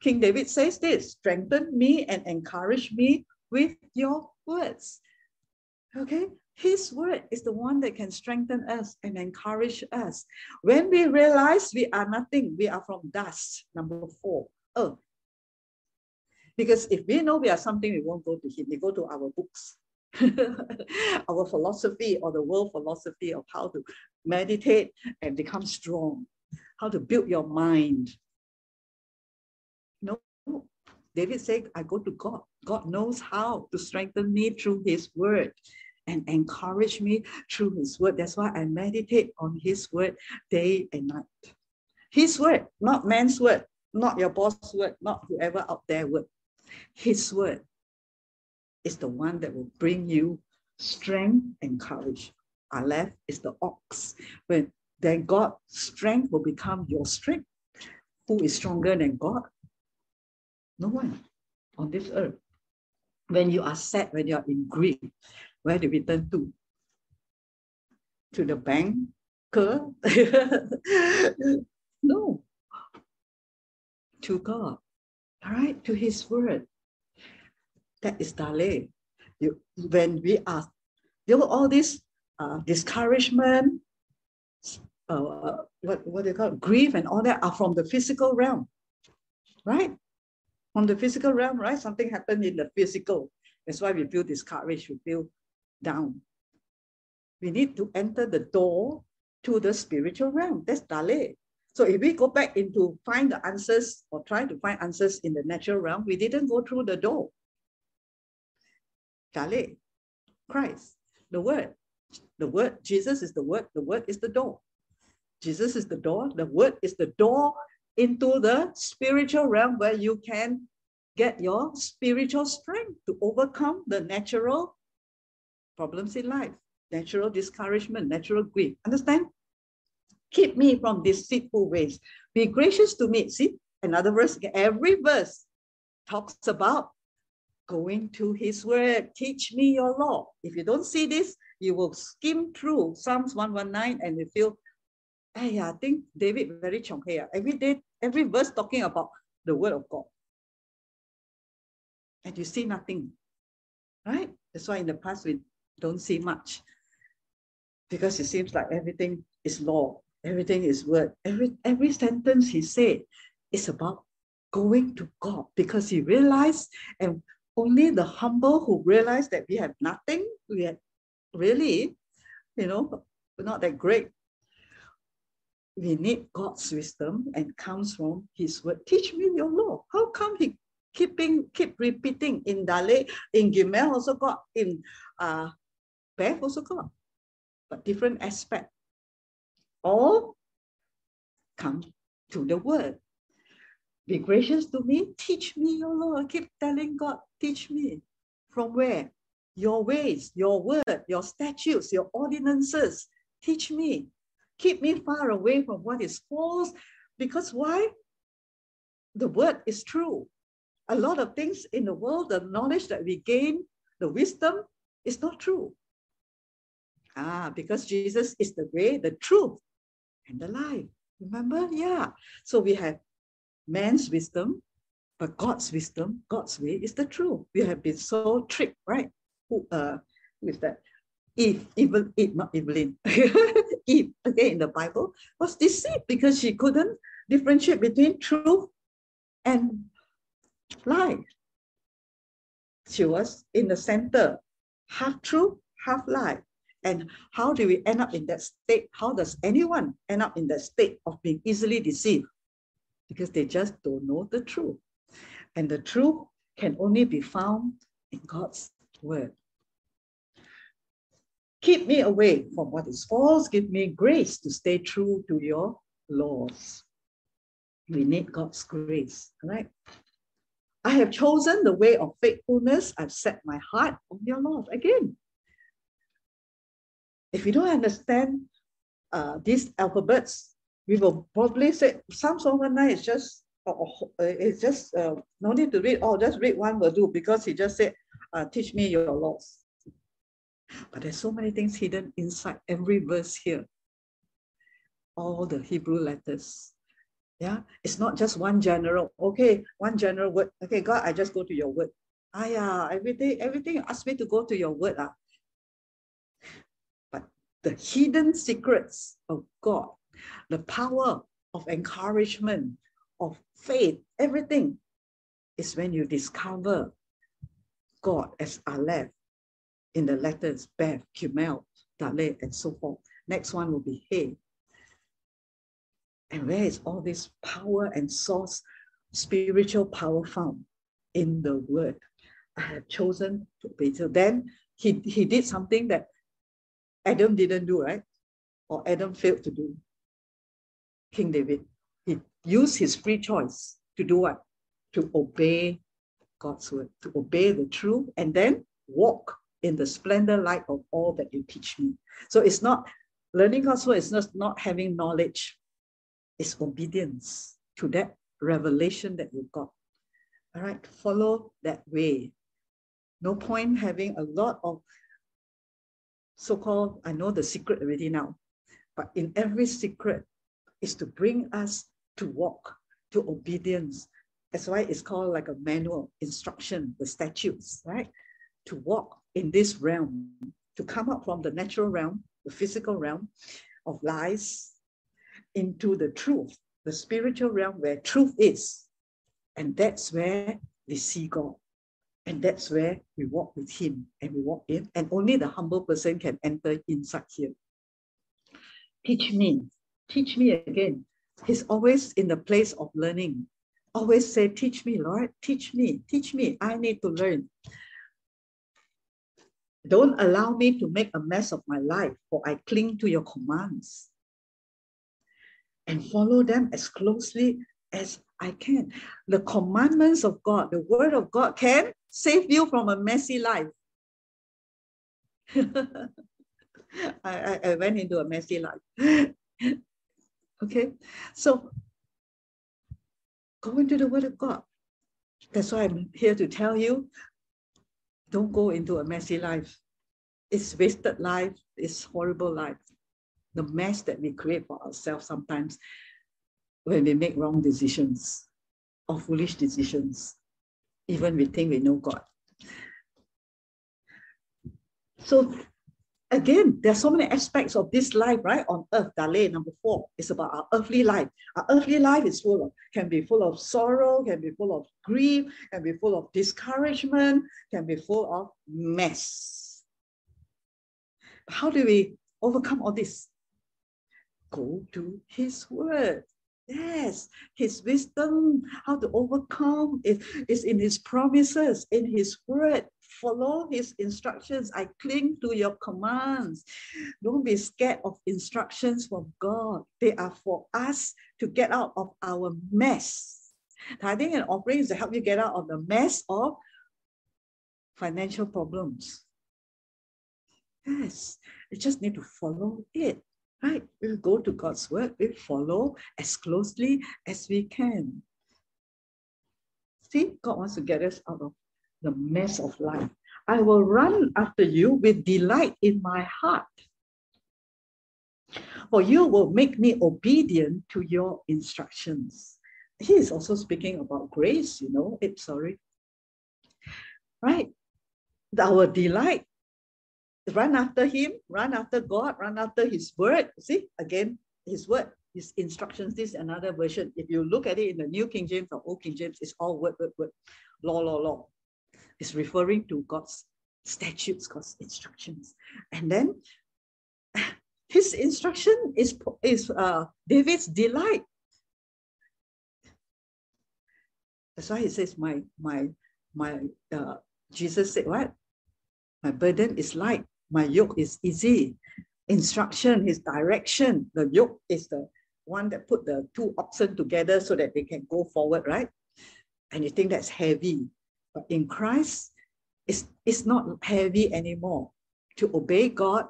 King David says this strengthen me and encourage me with your words. Okay, his word is the one that can strengthen us and encourage us. When we realize we are nothing, we are from dust. Number four, oh. Because if we know we are something, we won't go to him. We go to our books, our philosophy or the world philosophy of how to meditate and become strong, how to build your mind. No, David said, I go to God. God knows how to strengthen me through his word and encourage me through his word. That's why I meditate on his word day and night. His word, not man's word, not your boss's word, not whoever out there word. His word is the one that will bring you strength and courage. Aleph is the ox. When then God's strength will become your strength. Who is stronger than God? No one on this earth. When you are sad, when you are in grief, where do we turn to? To the banker? no. To God. All right, to his word. That is Dalet. You, when we are, there were all this uh, discouragement, uh, what, what they call it, grief and all that are from the physical realm, right? From the physical realm, right? Something happened in the physical. That's why we feel discouraged, we feel down. We need to enter the door to the spiritual realm. That's Dalet. So if we go back into find the answers or try to find answers in the natural realm, we didn't go through the door. Dalet, Christ, the word. The word, Jesus is the word, the word is the door. Jesus is the door, the word is the door into the spiritual realm where you can get your spiritual strength to overcome the natural problems in life, natural discouragement, natural grief. Understand? Keep me from deceitful ways. Be gracious to me. See, another verse, every verse talks about going to his word. Teach me your law. If you don't see this, you will skim through Psalms 119 and you feel, hey, I think David very chong here. Ah. Every day, every verse talking about the word of God. And you see nothing, right? That's why in the past we don't see much because it seems like everything is law, everything is word. Every, every sentence he said is about going to God because he realized, and only the humble who realize that we have nothing, we have really, you know, we're not that great. We need God's wisdom and comes from his word. Teach me your law. How come he keeping keep repeating in Dalet, in Gimel also got, in uh, Beth also got, but different aspect. All come to the word. Be gracious to me, teach me your law. I keep telling God, teach me. From where? Your ways, your word, your statutes, your ordinances. Teach me. Keep me far away from what is false. Because why? The word is true. A lot of things in the world, the knowledge that we gain, the wisdom, is not true. Ah, because Jesus is the way, the truth, and the life. Remember? Yeah. So we have man's wisdom, but God's wisdom, God's way is the truth. We have been so tricked, right? Who uh with that? Eve, evil, Eve, not Evelyn. Eve, again in the Bible, was deceived because she couldn't differentiate between truth and lie. She was in the center, half truth, half lie. And how do we end up in that state? How does anyone end up in that state of being easily deceived? Because they just don't know the truth. And the truth can only be found in God's word. Keep me away from what is false. Give me grace to stay true to your laws. We need God's grace, right? I have chosen the way of faithfulness. I've set my heart on your laws. Again, if you don't understand uh, these alphabets, we will probably say Psalms 119 is just, uh, it's just, uh, no need to read, oh, just read one will do because he just said, uh, teach me your laws. But there's so many things hidden inside every verse here. All the Hebrew letters. Yeah, it's not just one general. Okay, one general word. Okay, God, I just go to your word. Ah, yeah, everything, everything ask me to go to your word. Ah. The hidden secrets of God, the power of encouragement, of faith, everything is when you discover God as Aleph in the letters Beth, Gimel, Dalet, and so forth. Next one will be Hey. And where is all this power and source, spiritual power found? In the word. I have chosen to be. So then he, he did something that Adam didn't do, right? Or Adam failed to do. King David. He used his free choice to do what? To obey God's word, to obey the truth, and then walk in the splendor light of all that you teach me. So it's not learning God's word, it's not, not having knowledge, it's obedience to that revelation that you got. All right, follow that way. No point having a lot of so called, I know the secret already now, but in every secret is to bring us to walk, to obedience. That's why it's called like a manual instruction, the statutes, right? To walk in this realm, to come up from the natural realm, the physical realm of lies, into the truth, the spiritual realm where truth is. And that's where we see God. And that's where we walk with Him and we walk in. And only the humble person can enter inside here. Teach me, teach me again. He's always in the place of learning. Always say, Teach me, Lord, teach me, teach me. I need to learn. Don't allow me to make a mess of my life, for I cling to your commands and follow them as closely as I can. The commandments of God, the word of God can save you from a messy life. I, I, went into a messy life. okay, so go into the word of God. That's why I'm here to tell you don't go into a messy life. It's wasted life, it's horrible life the mess that we create for ourselves sometimes when we make wrong decisions or foolish decisions, even we think we know God. So again, there are so many aspects of this life, right? On earth, Dalet, number four, is about our earthly life. Our earthly life is full of, can be full of sorrow, can be full of grief, can be full of discouragement, can be full of mess. How do we overcome all this? go to his word. Yes, his wisdom, how to overcome is, is in his promises, in his word. Follow his instructions. I cling to your commands. Don't be scared of instructions from God. They are for us to get out of our mess. Tithing and offering is to help you get out of the mess of financial problems. Yes, you just need to follow it right? We'll go to God's word, we'll follow as closely as we can. See, God wants to get us out of the mess of life. I will run after you with delight in my heart. For you will make me obedient to your instructions. He is also speaking about grace, you know. It, sorry. Right? Our delight run after him, run after God, run after his word. See, again, his word, his instructions. This is another version. If you look at it in the New King James or Old King James, it's all word, word, word. Law, law, law. It's referring to God's statutes, God's instructions. And then his instruction is, is uh, David's delight. That's why he says, my, my, my, uh, Jesus said, what? My burden is light my yoke is easy. Instruction, is direction. The yoke is the one that put the two oxen together so that they can go forward, right? And you think that's heavy. But in Christ, it's, it's not heavy anymore. To obey God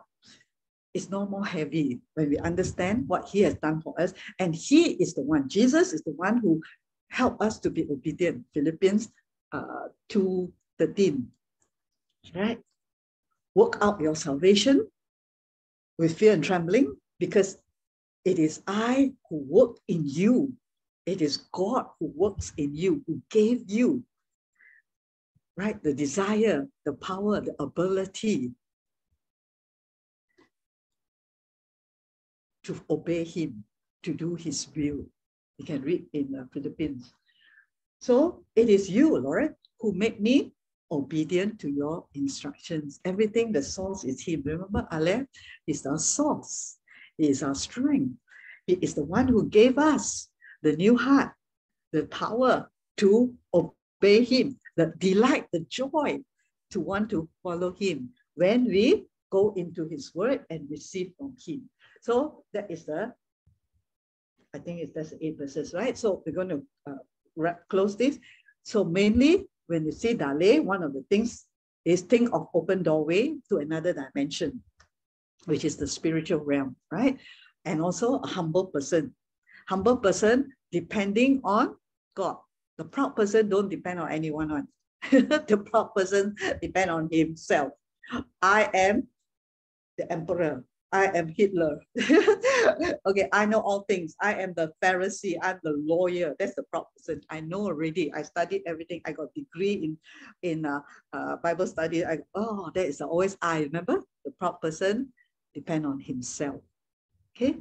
is no more heavy when we understand what he has done for us. And he is the one, Jesus is the one who helped us to be obedient. Philippians uh, 2 13. Right? Work out your salvation with fear and trembling because it is I who work in you It is God who works in you, who gave you, right? The desire, the power, the ability to obey Him, to do His will. You can read in uh, Philippians. So it is you, Lord, who make me obedient to your instructions. Everything, the source is Him. Remember, Aleph is our source, He is our strength. He is the one who gave us the new heart, the power to obey Him, the delight, the joy to want to follow Him when we go into His word and receive from Him. So that is the, I think it's that's eight verses, right? So we're going to uh, close this. So mainly when you see Dalet, one of the things is think of open doorway to another dimension, which is the spiritual realm, right? And also a humble person. Humble person depending on God. The proud person don't depend on anyone on. the proud person depend on himself. I am the emperor. I am Hitler. okay, I know all things. I am the Pharisee. I'm the lawyer. That's the person. I know already. I studied everything. I got degree in in uh, uh, Bible study. I, oh, that is always I. Remember, the proud person depend on himself. Okay,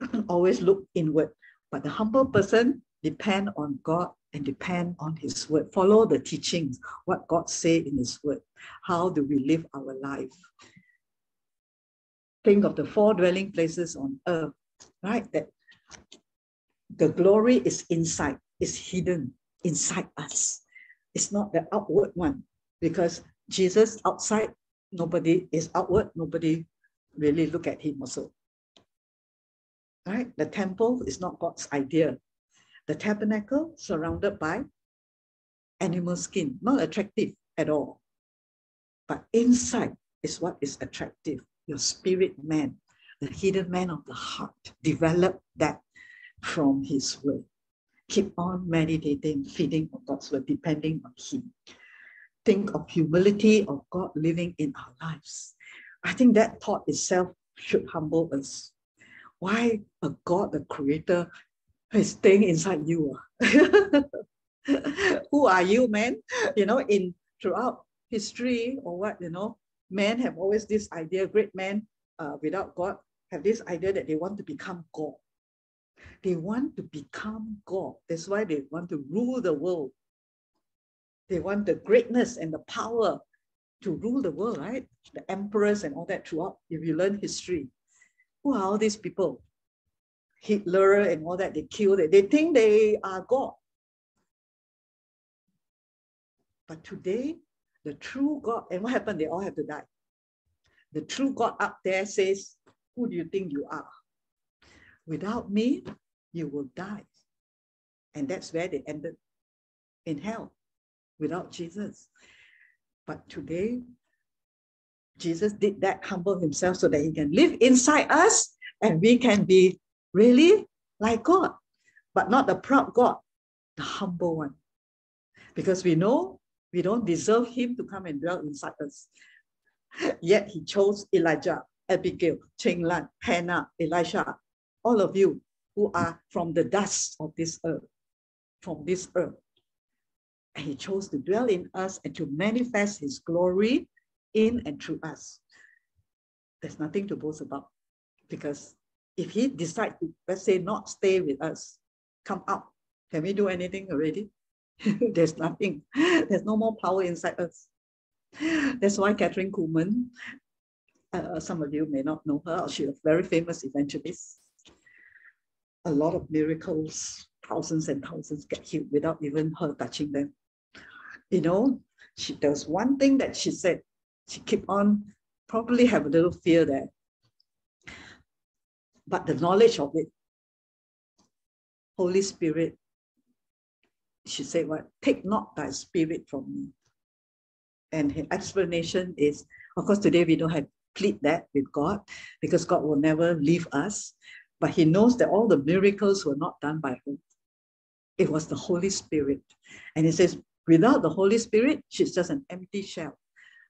always look inward. But the humble person depend on God and depend on His word. Follow the teachings, what God say in His word. How do we live our life? Think of the four dwelling places on earth, right? That the glory is inside, is hidden inside us. It's not the outward one because Jesus outside, nobody is outward, nobody really look at him also. Right? The temple is not God's idea. The tabernacle surrounded by animal skin, not attractive at all. But inside is what is attractive your spirit man, the hidden man of the heart. Develop that from his word. Keep on meditating, feeding on God's word, depending on him. Think of humility of God living in our lives. I think that thought itself should humble us. Why a God, the creator, is staying inside you? Ah? Who are you, man? You know, in throughout history or what, you know, men have always this idea, great men uh, without God have this idea that they want to become God. They want to become God. That's why they want to rule the world. They want the greatness and the power to rule the world, right? The emperors and all that throughout, if you learn history. Who are all these people? Hitler and all that, they killed it. They think they are God. But today, the true God, and what happened? They all have to die. The true God up there says, Who do you think you are? Without me, you will die. And that's where they ended in hell without Jesus. But today, Jesus did that, humble himself so that he can live inside us and we can be really like God, but not the proud God, the humble one. Because we know we don't deserve him to come and dwell inside us. Yet he chose Elijah, Abigail, Cheng Lan, Hannah, Elisha, all of you who are from the dust of this earth, from this earth. And he chose to dwell in us and to manifest his glory in and through us. There's nothing to boast about because if he decides to, let's say, not stay with us, come out, can we do anything already? There's nothing. There's no more power inside us. That's why Kathryn Kuhlman, uh, some of you may not know her, she's a very famous evangelist. A lot of miracles, thousands and thousands get healed without even her touching them. You know, she does one thing that she said, she keep on, probably have a little fear there. But the knowledge of it, Holy Spirit she said what? Take not thy spirit from me. And her explanation is, of course, today we don't have plead that with God because God will never leave us. But he knows that all the miracles were not done by her. It was the Holy Spirit. And he says, without the Holy Spirit, she's just an empty shell.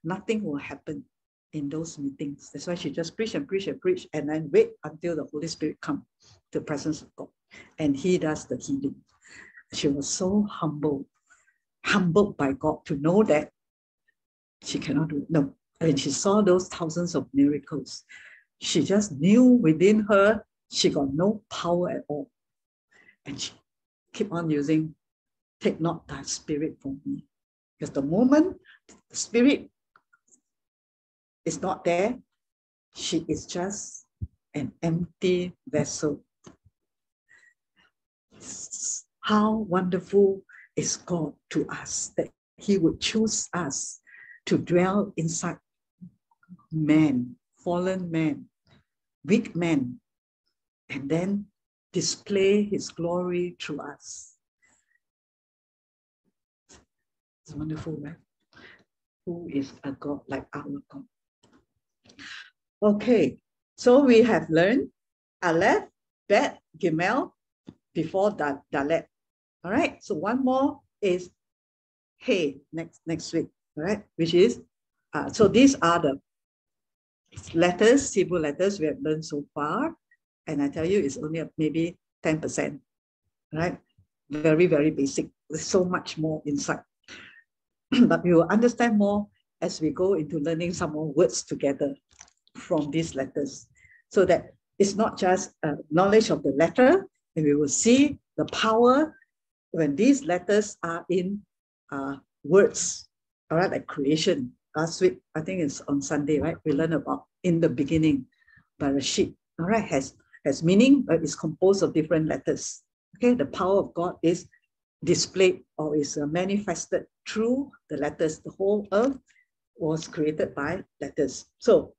Nothing will happen in those meetings. That's why she just preach and preach and preach and then wait until the Holy Spirit come to the presence of God. and he does the healing. She was so humble, humbled by God to know that she cannot do it. No, when she saw those thousands of miracles, she just knew within her she got no power at all. And she keep on using, take not thy spirit from me. Because the moment the spirit is not there, she is just an empty vessel. How wonderful is God to us that He would choose us to dwell inside man, fallen man, weak man, and then display His glory through us. It's wonderful, right? Who is a God like our God? Okay, so we have learned Aleph, Bet, Gimel before da Dalet. All right, so one more is Hey next next week. All right, which is uh, so these are the letters, Hebrew letters we have learned so far. And I tell you, it's only maybe 10%. Right? Very, very basic. There's so much more inside. but we will understand more as we go into learning some more words together from these letters so that it's not just a knowledge of the letter, and we will see the power when these letters are in uh, words, all right, like creation. Last week, I think it's on Sunday, right? We learned about in the beginning, Bereshit, all right, has, has meaning, but it's composed of different letters. Okay, the power of God is displayed or is uh, manifested through the letters. The whole earth was created by letters. So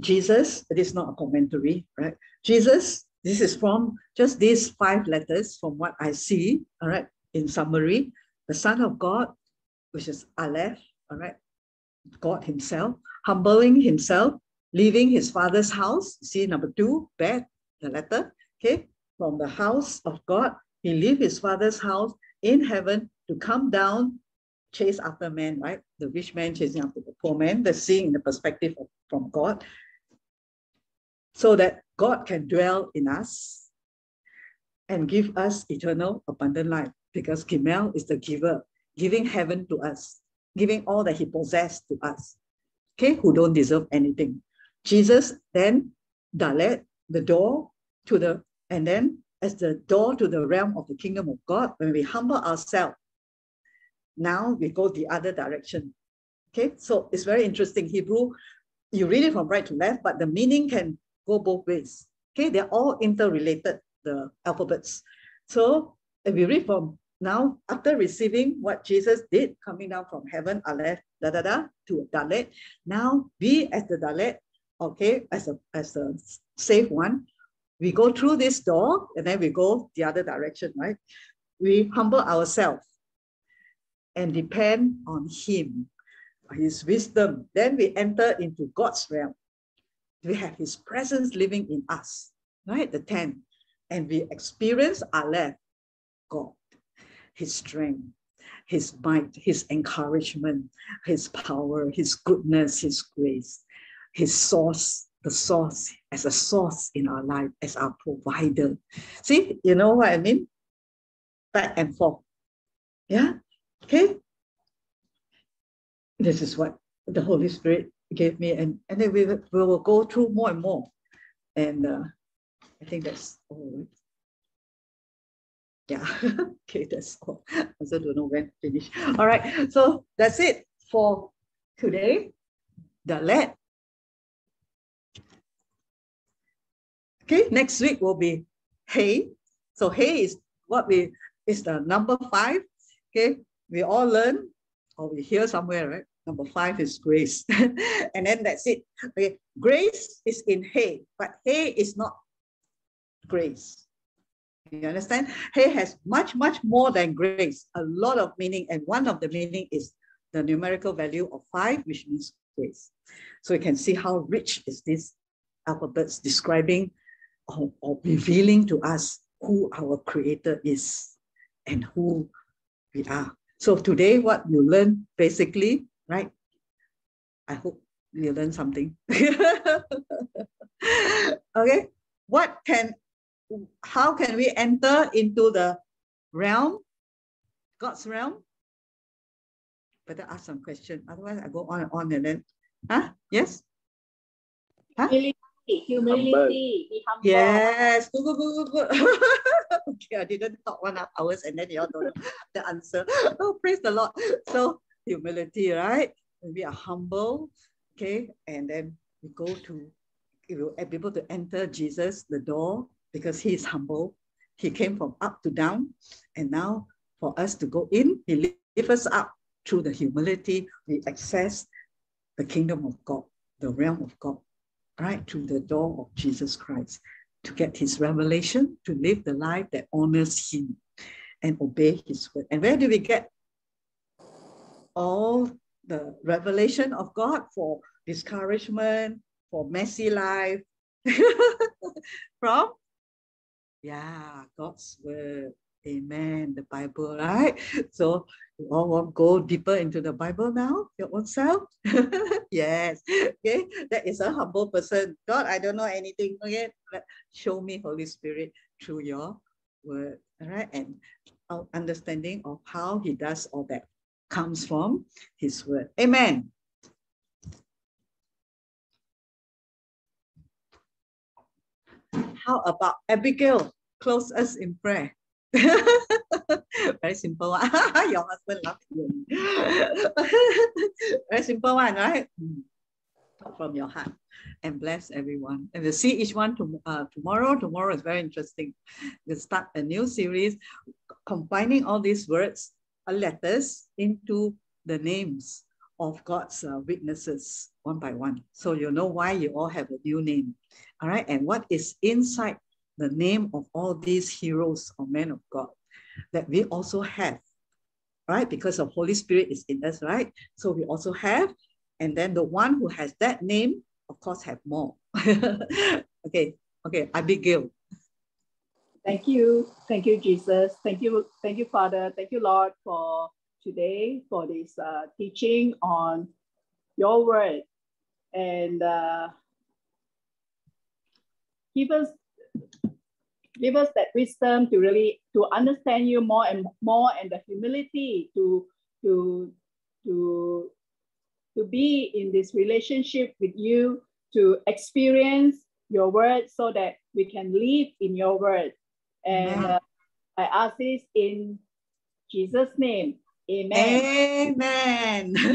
Jesus, it is not a commentary, right? Jesus, this is from just these five letters from what I see, all right, in summary, the Son of God, which is Aleph, all right, God himself, humbling himself, leaving his father's house. See number two, Bet, the letter, okay, from the house of God, he leave his father's house in heaven to come down, chase after man, right? The rich man chasing after the poor man, the seeing the perspective of, from God, so that God can dwell in us and give us eternal abundant life because Gimel is the giver, giving heaven to us, giving all that he possessed to us, okay, who don't deserve anything. Jesus then Dalet, the door to the, and then as the door to the realm of the kingdom of God, when we humble ourselves, now we go the other direction. Okay, so it's very interesting. Hebrew, you read it from right to left, but the meaning can go both ways. Okay, they're all interrelated, the alphabets. So if we read from now, after receiving what Jesus did, coming down from heaven, Aleph, da da da, to Dalet, now we as the Dalet, okay, as a as a safe one, we go through this door and then we go the other direction, right? We humble ourselves and depend on Him, His wisdom. Then we enter into God's realm we have his presence living in us, right? The 10. And we experience Aleph, God, his strength, his might, his encouragement, his power, his goodness, his grace, his source, the source as a source in our life, as our provider. See, you know what I mean? Back and forth. Yeah? Okay? This is what the Holy Spirit gave me, and, and then we, we will go through more and more. And uh, I think that's all. Yeah, okay, that's all. I also don't know when to finish. All right, so that's it for today. Dalet. Okay, next week will be Hey. So Hey is what we is the number five. Okay, we all learn or we hear somewhere, right? Number five is grace. and then that's it. Okay. Grace is in Hey, but Hey is not grace. You understand? Hey has much, much more than grace, a lot of meaning. And one of the meaning is the numerical value of five, which means grace. So you can see how rich is this alphabets describing or, or revealing to us who our creator is and who we are. So today, what you learn basically right? I hope you learn something. okay, what can how can we enter into the realm, God's realm? Better ask some question. Otherwise, I go on and on and then, huh? Yes? Huh? Humility. Be humble. Yes. Good, good, good, good, okay, I didn't talk one half hours and then you all don't know the answer. Oh, praise the Lord. So humility, right? We are humble, okay, and then we go to we will be able to enter Jesus the door because he is humble. He came from up to down, and now for us to go in, he lifts us up through the humility. We access the kingdom of God, the realm of God, right through the door of Jesus Christ to get his revelation, to live the life that honors him and obey his word. And where do we get all the revelation of God for discouragement, for messy life? From? Yeah, God's word. Amen. The Bible, right? So you all want to go deeper into the Bible now, your own self? yes. Okay. That is a humble person. God, I don't know anything. Okay. Show me, Holy Spirit, through your word. All right. And understanding of how he does all that comes from his word. Amen. How about Abigail? Close us in prayer. Very simple one. Your husband loves you. Very simple one, right? Hmm. Talk from your heart and bless everyone. And we'll see each one to, uh, tomorrow. Tomorrow is very interesting. We'll start a new series combining all these words, letters into the names of God's uh, witnesses one by one. So you know why you all have a new name. All right. And what is inside the name of all these heroes or men of God that we also have, right? Because the Holy Spirit is in us, right? So we also have, and then the one who has that name, of course, have more. okay, okay, Abigail. Thank you. Thank you, Jesus. Thank you. Thank you, Father. Thank you, Lord, for today, for this uh, teaching on your word. And uh, give us give us that wisdom to really to understand you more and more and the humility to to to to be in this relationship with you to experience your word so that we can live in your word and uh, i ask this in jesus name. Amen. Amen